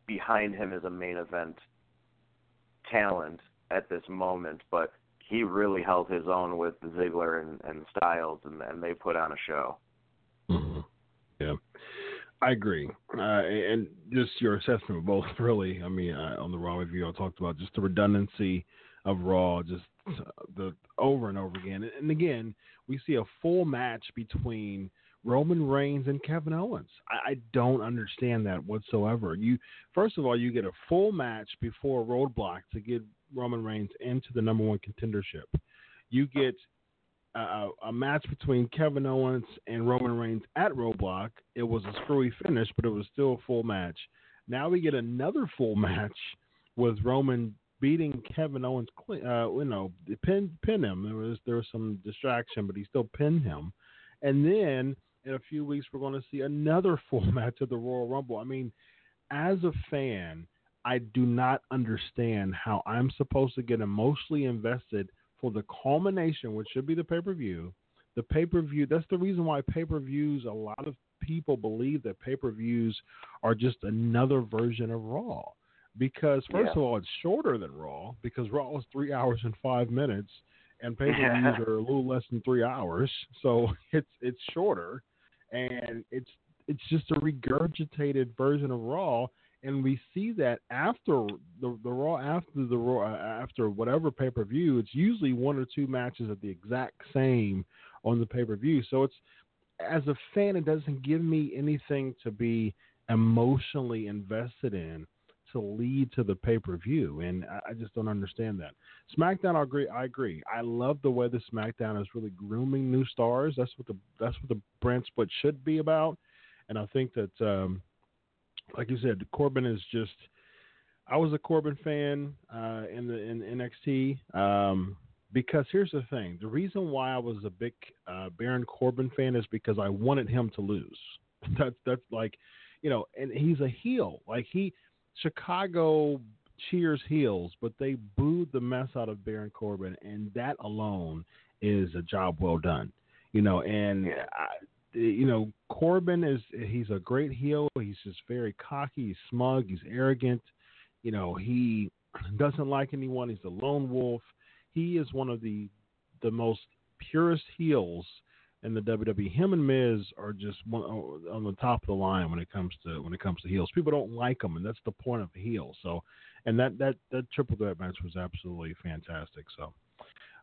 behind him as a main event talent at this moment. But he really held his own with Ziggler and, and Styles, and, and they put on a show. Mm-hmm. Yeah, I agree. Uh, and just your assessment of both, [LAUGHS] really. I mean, uh, on the Raw review, I talked about just the redundancy of Raw, just the over and over again. And again, we see a full match between Roman Reigns and Kevin Owens. I, I don't understand that whatsoever. You first of all, you get a full match before Roadblock to get Roman Reigns into the number one contendership. You get a, a match between Kevin Owens and Roman Reigns at Roadblock. It was a screwy finish, but it was still a full match. Now we get another full [LAUGHS] match with Roman beating Kevin Owens. Uh, you know, pin pin him. There was there was some distraction, but he still pinned him. And then in a few weeks, we're going to see another [LAUGHS] full match of the Royal Rumble. I mean, as a fan, I do not understand how I'm supposed to get emotionally invested for the culmination, which should be the pay per view. The pay per view, that's the reason why pay per views, a lot of people believe that pay per views are just another version of Raw. Because, first yeah. of all, it's shorter than Raw, because Raw is three hours and five minutes, and [LAUGHS] pay per views are a little less than three hours. So [LAUGHS] it's it's shorter, and it's it's just a regurgitated version of Raw and we see that after the the raw after the raw uh, after whatever pay per view, it's usually one or two matches at the exact same on the pay per view. So it's as a fan, it doesn't give me anything to be emotionally invested in to lead to the pay per view, and I, I just don't understand that. SmackDown, I agree. I agree. I love the way the SmackDown is really grooming new stars. That's what the that's what the brand split should be about, and I think that. Um, like you said, Corbin is just. I was a Corbin fan uh, in the in NXT um, because here's the thing: the reason why I was a big uh, Baron Corbin fan is because I wanted him to lose. [LAUGHS] That's that's like, you know, and he's a heel. Like he, Chicago cheers heels, but they booed the mess out of Baron Corbin, and that alone is a job well done. You know, and. I, you know, Corbin is he's a great heel. He's just very cocky, he's smug, he's arrogant. You know, he [CLEARS THROAT] doesn't like anyone. He's a lone wolf. He is one of the the most purest heels in the WWE. Him and Miz are just one, on the top of the line when it comes to when it comes to heels. People don't like them, and that's the point of a heel. So, and that that that triple threat match was absolutely fantastic. So.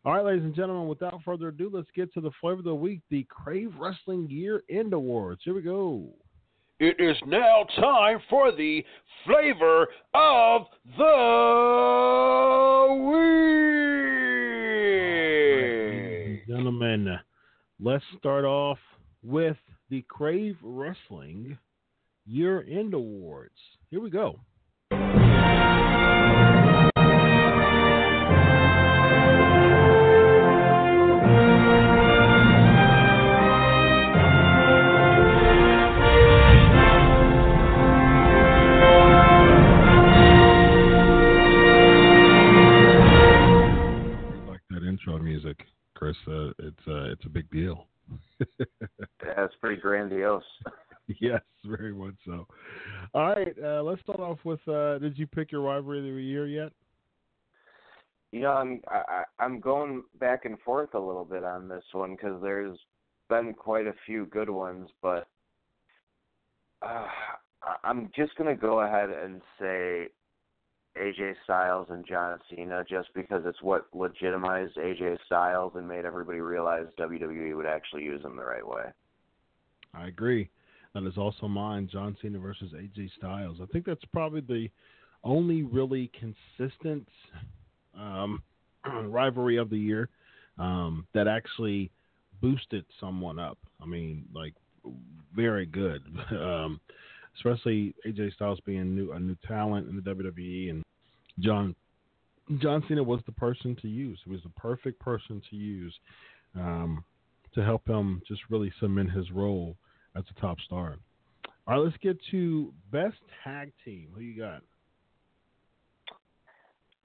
All right, ladies and gentlemen, without further ado, let's get to the flavor of the week, the Crave Wrestling Year End Awards. Here we go. It is now time for the flavor of the week. Gentlemen, let's start off with the Crave Wrestling Year End Awards. Here we go. Music, Chris. Uh, it's uh, it's a big deal. [LAUGHS] That's pretty grandiose. [LAUGHS] yes, very much so. All right, uh, let's start off with. Uh, did you pick your rivalry of the year yet? You know, I'm I, I'm going back and forth a little bit on this one because there's been quite a few good ones, but uh, I'm just gonna go ahead and say AJ Styles and John Cena just because it's what legitimized AJ Styles and made everybody realize WWE would actually use him the right way. I agree. That is also mine, John Cena versus AJ Styles. I think that's probably the only really consistent um, [CLEARS THROAT] rivalry of the year um, that actually boosted someone up. I mean, like very good. [LAUGHS] um, especially AJ Styles being new, a new talent in the WWE, and John John Cena was the person to use. He was the perfect person to use um, to help him just really cement his role as a top star. All right, let's get to best tag team. Who you got?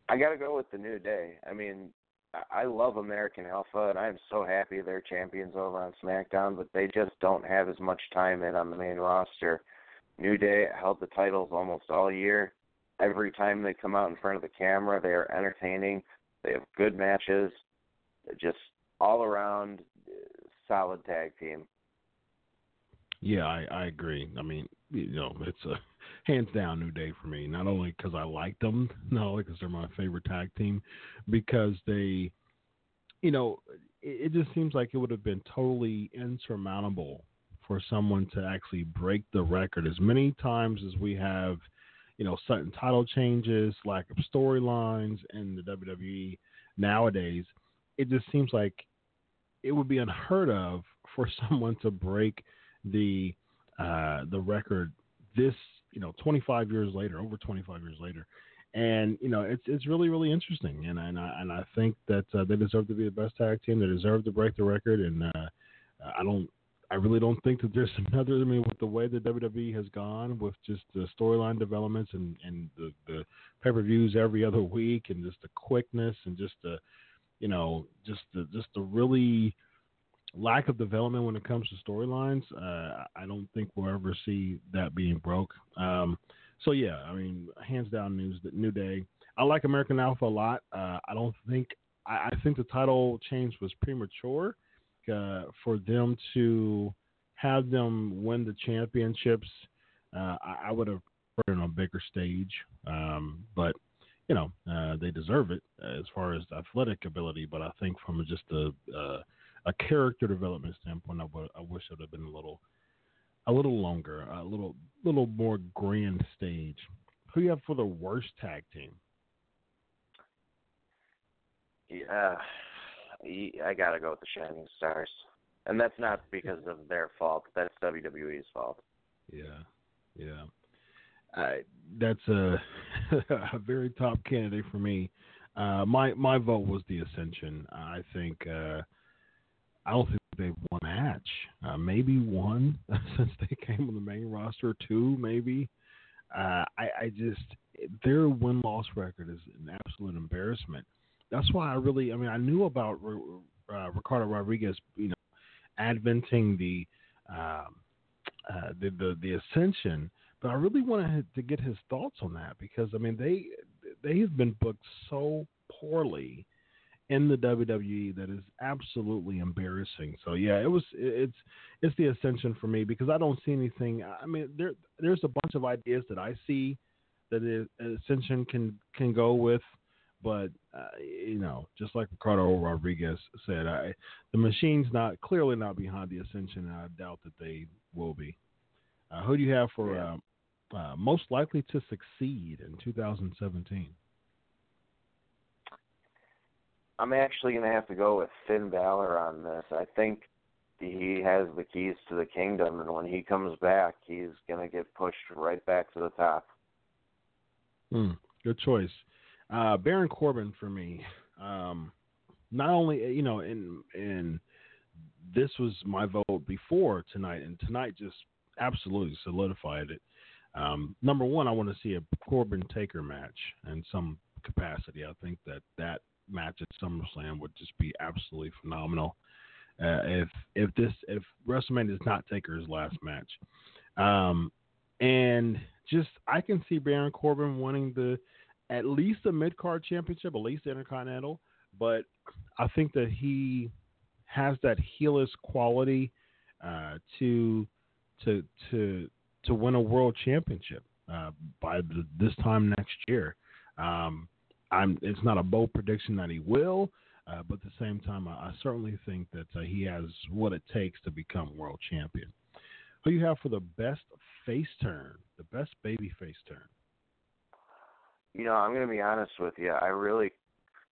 I got to go with the New Day. I mean, I love American Alpha, and I'm so happy they're champions over on SmackDown, but they just don't have as much time in on the main roster. New Day held the titles almost all year. Every time they come out in front of the camera, they are entertaining. They have good matches. They're just all around uh, solid tag team. Yeah, I, I agree. I mean, you know, it's a hands down New Day for me. Not only because I like them, [LAUGHS] not only because they're my favorite tag team, because they, you know, it, it just seems like it would have been totally insurmountable for someone to actually break the record as many times as we have, you know, sudden title changes, lack of storylines in the WWE nowadays. It just seems like it would be unheard of for [LAUGHS] someone to break the uh, the record this you know 25 years later, over 25 years later. And you know it's it's really really interesting, and and I and I think that uh, they deserve to be the best tag team. They deserve to break the record, and uh, I don't I really don't think that there's [LAUGHS] another. I mean, with the way the WWE has gone, with just the storyline developments and and the, the pay per views every other [LAUGHS] week, and just the quickness and just the, you know, just the just the really lack of development when it comes to storylines. Uh, I don't think we'll ever see that being broke. Um, so yeah, I mean, hands down, news that New Day. I like American Alpha a lot. Uh, I don't think I, I think the title change was premature uh, for them to have them win the championships. Uh, I, I, would have put it on a bigger stage, um, but you know uh, they deserve it as far as athletic ability. But I think from just a uh, a character development standpoint, I, I wish it would have been a little a little longer, a little little more grand stage. Who you have for the worst tag team? Yeah, I gotta go with the Shining Stars, and that's not because of their fault. That's WWE's fault. Yeah, yeah. I, that's a, [LAUGHS] a very top candidate for me. Uh, my my vote was the Ascension. I think uh, I don't think they've won a match. Uh, maybe one [LAUGHS] since they came on the main roster. Two maybe. Uh, I, I just their win loss record is an absolute embarrassment that's why I really, I mean, I knew about uh, Ricardo Rodriguez, you know, adventing the, um, uh, the the the ascension, but I really wanted to get his thoughts on that because I mean they they have been booked so poorly, in the WWE that is absolutely embarrassing. So yeah, it was it's it's the Ascension for me because I don't see anything. I mean, there there's a bunch of ideas that I see that the Ascension can can go with, but uh, you know, just like Ricardo Rodriguez said, I the machine's not clearly not behind the Ascension, and I doubt that they will be. Uh, who do you have for Yeah. uh, uh, most likely to succeed in 2017? I'm actually going to have to go with Finn Balor on this. I think he has the keys to the kingdom, and when he comes back, he's going to get pushed right back to the top. Hmm, good choice. Uh, Baron Corbin for me. Um, not only you know, and and this was my vote before tonight, and tonight just absolutely solidified it. Um, number one, I want to see a Corbin Taker match in some capacity. I think that that match at SummerSlam would just be absolutely phenomenal. Uh, if if this if WrestleMania is not Taker's last match, um, and just I can see Baron Corbin winning the at least a mid card championship, at least Intercontinental. But I think that he has that heelish quality uh, to to to to win a world championship uh, by the, this time next year. Um, I'm. It's not a bold prediction that he will, uh, but at the same time, I, I certainly think that uh, he has what it takes to become world champion. Who you have for the best face turn, the best baby face turn? You know, I'm going to be honest with you. I really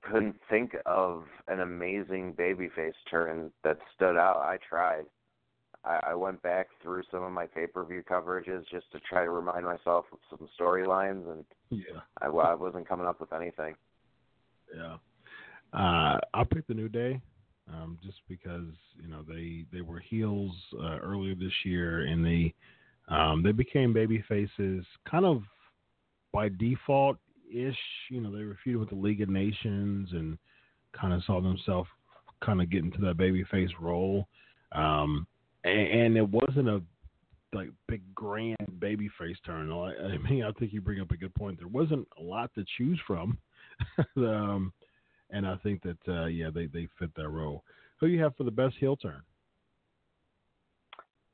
couldn't think of an amazing babyface turn that stood out. I tried. I, I went back through some of my pay-per-view coverages just to try to remind myself of some storylines, and Yeah. I, I wasn't coming up with anything. Yeah. uh, I'll pick the New Day, um, just because you know they they were heels uh, earlier this year, and they um, they became baby faces kind of by default ish. You know, they were feuding with the League of Nations and kind of saw themselves kind of get into that baby face role. Um, and, and it wasn't a like big grand baby face turn. I, I mean, I think you bring up a good point. There wasn't a lot to choose from. [LAUGHS] um, and I think that uh, yeah, they they fit that role. Who you have for the best heel turn?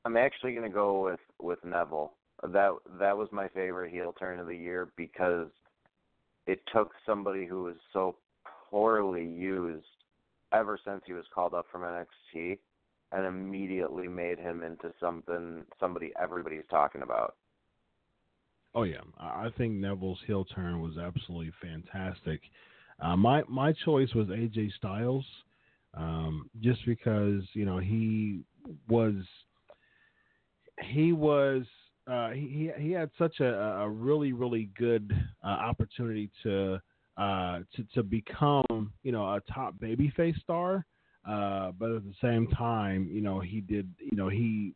I'm actually going to go with with Neville. That that was my favorite heel turn of the year because it took somebody who was so poorly used ever since he was called up from NXT and immediately made him into something somebody everybody's talking about. Oh yeah, I think Neville's heel turn was absolutely fantastic. Uh, my my choice was AJ Styles, um, just because you know he was he was uh, he he had such a, a really really good uh, opportunity to uh, to to become you know a top babyface star, uh, but at the same time you know he did you know he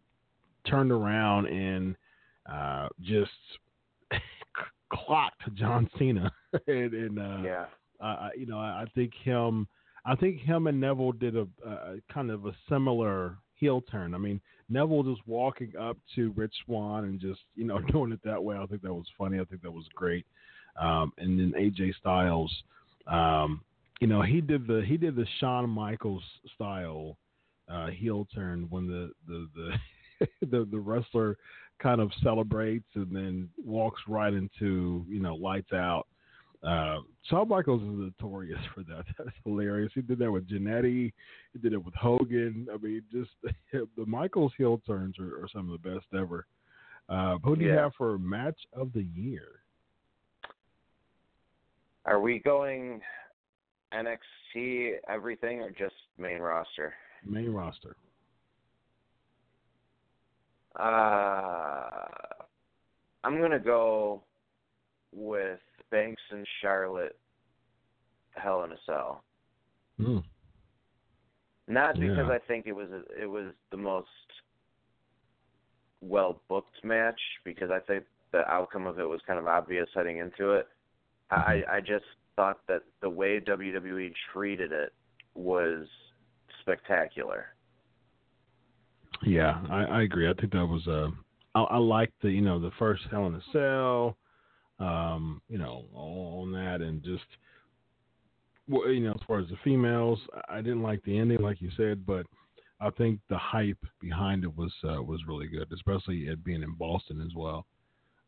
turned around and uh, just [LAUGHS] clocked John Cena [LAUGHS] and, and uh, yeah. uh, you know, I, I think him, I think him and Neville did a, a kind of a similar heel turn. I mean, Neville just walking up to Rich Swann and just you know [LAUGHS] doing it that way. I think that was funny. I think that was great. Um, and then AJ Styles, um, you know, he did the he did the Shawn Michaels style uh, heel turn when the the the [LAUGHS] the, the wrestler kind of celebrates and then walks right into you know lights out. Uh, Shawn Michaels is notorious for that. [LAUGHS] That's hilarious. He did that with Jannetty. He did it with Hogan. I mean, just [LAUGHS] the Michaels heel turns are, are some of the best ever. Uh, who do you have for match of the year? Are we going NXT everything or just main roster? Main roster. Uh, I'm gonna go with Banks and Charlotte. Hell in a Cell. Hmm. Not because Yeah. I think it was it was the most well booked match, because I think the outcome of it was kind of obvious heading into it. I I just thought that the way WWE treated it was spectacular. Yeah, I, I agree. I think that was uh, I, I liked the you know the first Hell in a Cell, um, you know, on that, and just well, you know, as far as the females, I didn't like the ending, like you said, but I think the hype behind it was uh, was really good, especially it being in Boston as well.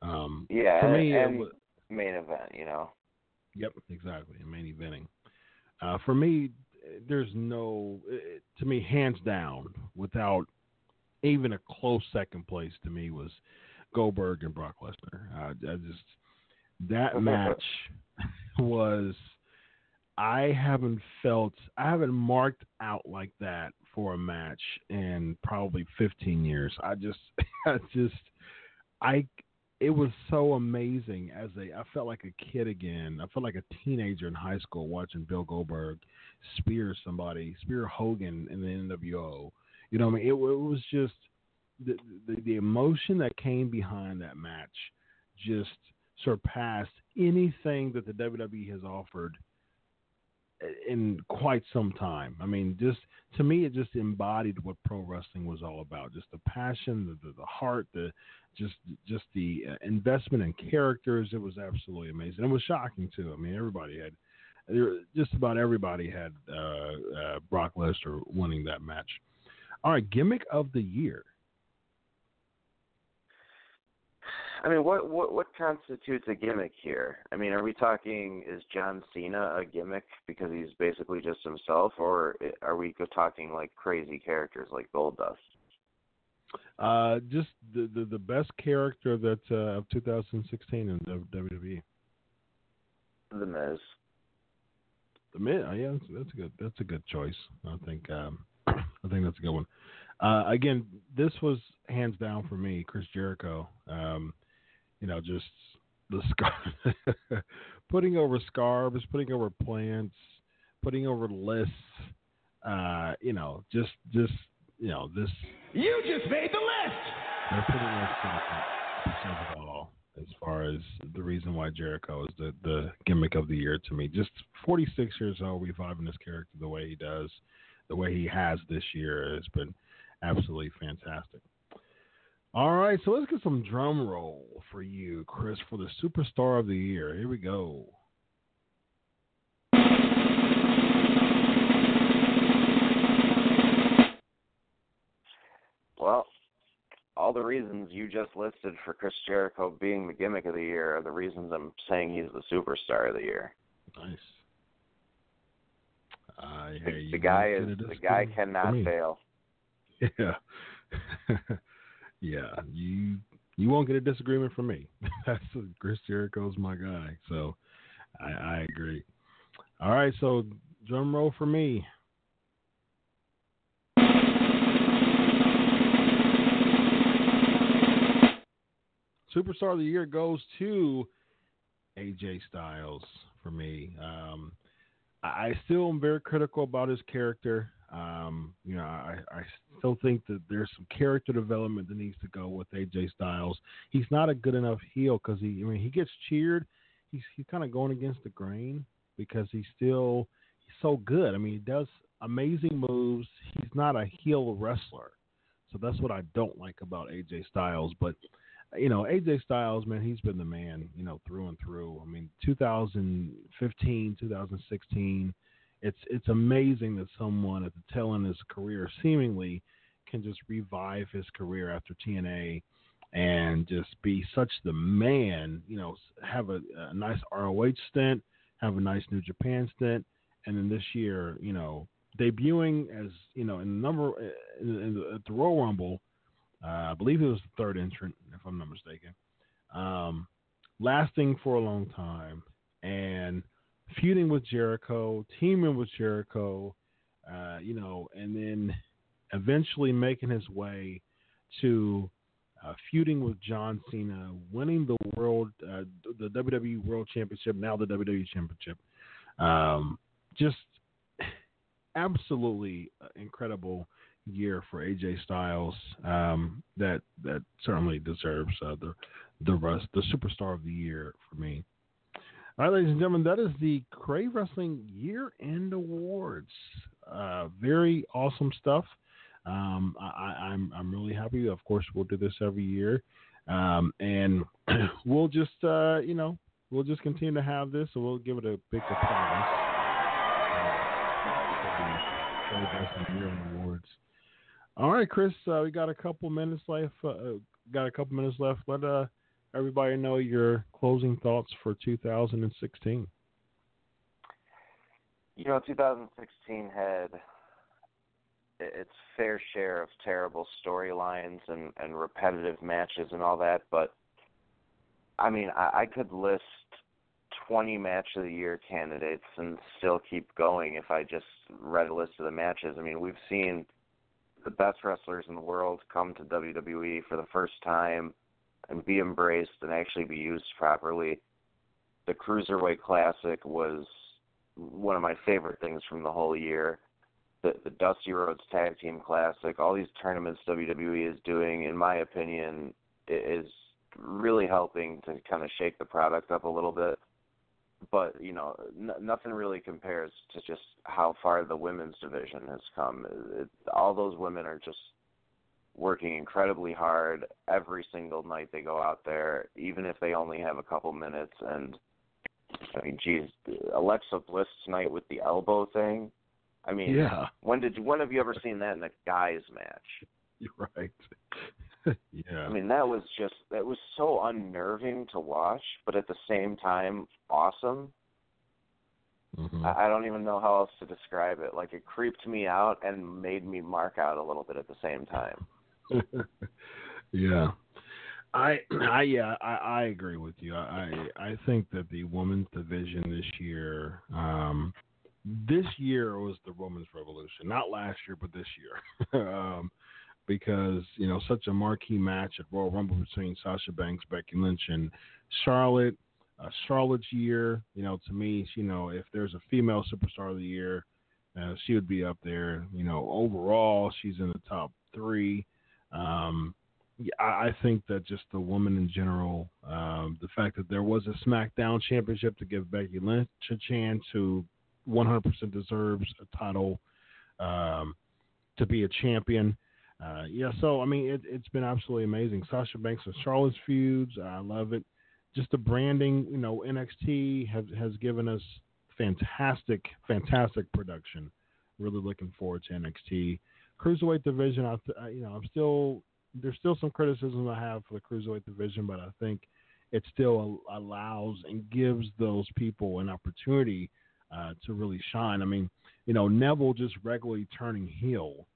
Um, yeah, for and, me, and was, main event, you know. Yep, exactly, main eventing. Uh, for me, there's no, to me, hands down, without even a close second place to me was Goldberg and Brock Lesnar. Uh, I just that [LAUGHS] match was I haven't felt I haven't marked out like that for a match in probably 15 years. I just [LAUGHS] I just I it was so amazing as a I felt like a kid again. I felt like a teenager in high school watching Bill Goldberg spear somebody, spear Hogan in the NWO. You know, what I mean, it, it was just the, the the emotion that came behind that match just surpassed anything that the WWE has offered in quite some time. I mean, just to me, it just embodied what pro wrestling was all about. Just the passion, the the, the heart, the just just the uh, investment in characters. It was absolutely amazing. It was shocking too. I mean, everybody had. Just about everybody had uh, uh, Brock Lesnar winning that match. All right, gimmick of the year. I mean, what what what constitutes a gimmick here? I mean, are we talking is John Cena a gimmick because he's basically just himself, or are we talking like crazy characters like Goldust? Uh, just the, the the best character that uh, of 2016 in WWE. The Miz. The Miz, oh, yeah, that's, that's a good that's a good choice. I think um, [CLEARS THROAT] I think that's a good one. Uh, again, this was hands down for me, Chris Jericho. Um, you know, just the scar, [LAUGHS] putting over scarves, putting over plants, putting over lists. Uh, you know, just just you know this. You just made the list. They're much says it all as far as the reason why Jericho is the the gimmick of the year to me. Just 46 years old, reviving his character the way he does, the way he has this year has been absolutely fantastic. All right, so let's get some drum roll for you, Chris, for the superstar of the year. Here we go. Well, all the reasons you just listed for Chris Jericho being the gimmick of the year are the reasons I'm saying he's the superstar of the year. Nice. I the, you. The guy is the guy cannot fail. Yeah. [LAUGHS] yeah, you you won't get a disagreement from me. [LAUGHS] That's Chris Jericho's my guy, so I, I agree. All right, so drum roll for me. Superstar of the year goes to AJ Styles for me. Um, I still am very critical about his character. Um, you know, I, I still think that there's some character development that needs to go with AJ Styles. He's not a good enough heel because he, I mean, he gets cheered. He's he's kind of going against the grain because he's still he's so good. I mean, he does amazing moves. He's not a heel wrestler, so that's what I don't like about AJ Styles. But you know, AJ Styles, man, he's been the man, you know, through and through. I mean, 2015, 2016 it's it's amazing that someone at the tail end of his career seemingly can just revive his career after TNA and just be such the man. You know, have a, a nice ROH stint, have a nice New Japan stint, and then this year, you know, debuting as you know in number in, in the, at the Royal Rumble. Uh, I believe it was the third entrant, if I'm not mistaken. Um, lasting for a long time and feuding with Jericho, teaming with Jericho, uh, you know, and then eventually making his way to uh, feuding with John Cena, winning the world, uh, the WWE World Championship, now the WWE Championship. Um, just absolutely incredible year for AJ Styles. Um, that that certainly deserves uh, the the rest, the superstar of the year for me. All right, ladies and gentlemen, that is the Crave Wrestling Year End Awards. Uh, very awesome stuff. Um, I, am I'm, I'm really happy. Of course, we'll do this every year, um, and [CLEARS THROAT] we'll just uh, you know we'll just continue to have this, and we'll give it a big applause. Awards. All right, Chris, uh, we got a couple minutes left. Uh, uh, got a couple minutes left. Let uh, everybody know your closing thoughts for 2016. You know, 2016 had its fair share of terrible storylines and and repetitive matches and all that, but I mean, I, I could list 20 match of the year candidates and still keep going if I just read a list of the matches. I mean, we've seen the best wrestlers in the world come to WWE for the first time and be embraced and actually be used properly. The Cruiserweight Classic was one of my favorite things from the whole year. The the Dusty Rhodes Tag Team Classic, all these tournaments WWE is doing, in my opinion, is really helping to kind of shake the product up a little bit. But you know, n- nothing really compares to just how far the women's division has come. It, all those women are just working incredibly hard every single night they go out there, even if they only have a couple minutes. And I mean, geez, Alexa Bliss tonight with the elbow thing. I mean, yeah. When did when have you ever seen that in a guys match? [LAUGHS] You're right. [LAUGHS] yeah. I mean, that was just that was so unnerving to watch, but at the same time, awesome. Mm-hmm. I, I don't even know how else to describe it. Like it creeped me out and made me mark out a little bit at the same time. [LAUGHS] yeah. I, I, yeah, I, I agree with you. I, I think that the women's division this year, um, this year was the women's revolution. Not last year, but this year, [LAUGHS] um, because you know such a marquee match at Royal Rumble between Sasha Banks, Becky Lynch, and Charlotte. Uh, Charlotte's year, you know, to me, you know, if there's a female superstar of the year, uh, she would be up there. You know, overall, she's in the top three. Um, I think that just the woman in general, um, the fact that there was a SmackDown championship to give Becky Lynch a chance, who 100% deserves a title um, to be a champion. Uh, yeah, so I mean, it, has been absolutely amazing. Sasha Banks and Charlotte's feuds, I love it. Just the branding, you know, NXT has has given us fantastic, fantastic production. Really looking forward to NXT cruiserweight division. I, you know, I'm still there's still some criticism I have for the cruiserweight division, but I think it still allows and gives those people an opportunity uh, to really shine. I mean, you know, Neville just regularly turning heel,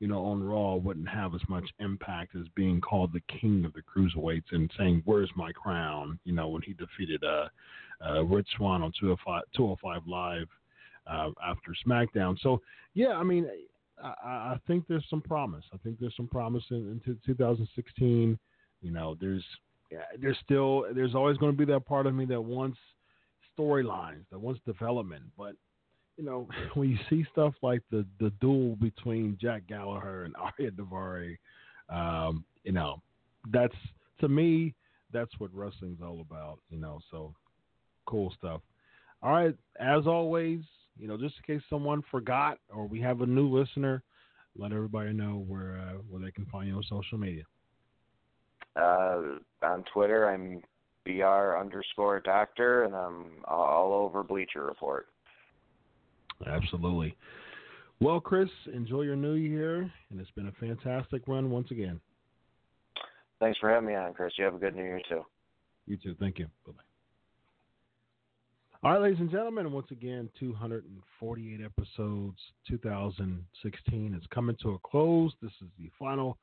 you know, on Raw wouldn't have as much impact as being called the king of the cruiserweights and saying, "Where's my crown?" You know, when he defeated uh, uh, Rich Swann on 205, 205 Live uh, after SmackDown. So, yeah, I mean, I, I think there's some promise. I think there's some promise in, in 2016. You know, there's there's still there's always going to be that part of me that wants storylines, that wants development. But you know, [LAUGHS] when you see stuff like the the duel between Jack Gallagher and [LAUGHS] Ariya Daivari, um, you know, that's to me that's what wrestling's all about. You know, so cool stuff. All right, as always, you know, just in case someone forgot or we have a new listener, let everybody know where uh, where they can find you on social media. Uh, on Twitter, I'm br underscore doctor, and I'm all over Bleacher Report. Absolutely. Well, Chris, enjoy your new year, and it's been a fantastic run once again. Thanks for having me on, Chris. You have a good new year too. You too. Thank you. Bye bye. All right, ladies and gentlemen, once again, 248 episodes, 2016 is coming to a close. This is the final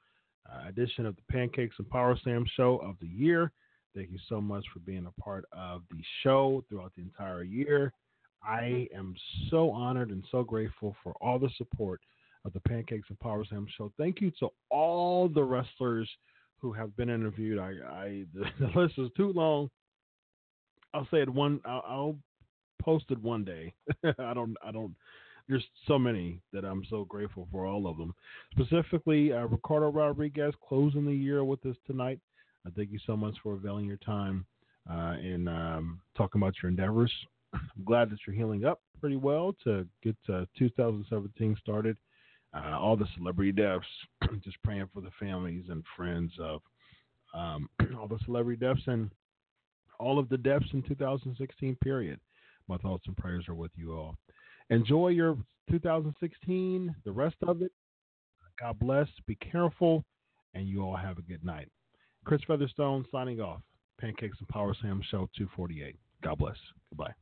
uh, edition of the Pancakes and Power Slam show of the year. Thank you so much for being a part of the show throughout the entire year. I am so honored and so grateful for all the support of the Pancakes and Power Slam show. Thank you to all the wrestlers who have been interviewed. I, I the, [LAUGHS] the list is too long I'll say it one. I'll, I'll post it one day. [LAUGHS] I don't. I don't. There's so many that I'm so grateful for all of them. Specifically, uh, Ricardo Rodriguez closing the year with us tonight. I thank you so much for availing your time uh, and um, talking about your endeavors. I'm glad that you're healing up pretty well to get uh, 2017 started. Uh, all the celebrity deaths, [CLEARS THROAT] just praying for the families and friends of um, [CLEARS THROAT] all the celebrity deaths and all of the deaths in 2016 period. My thoughts and prayers are with you all. enjoy your 2016, the rest of it. God bless. Be careful, and you all have a good night. Chris Featherstone signing off. Pancakes and Power Slam Show 248. God bless. Goodbye.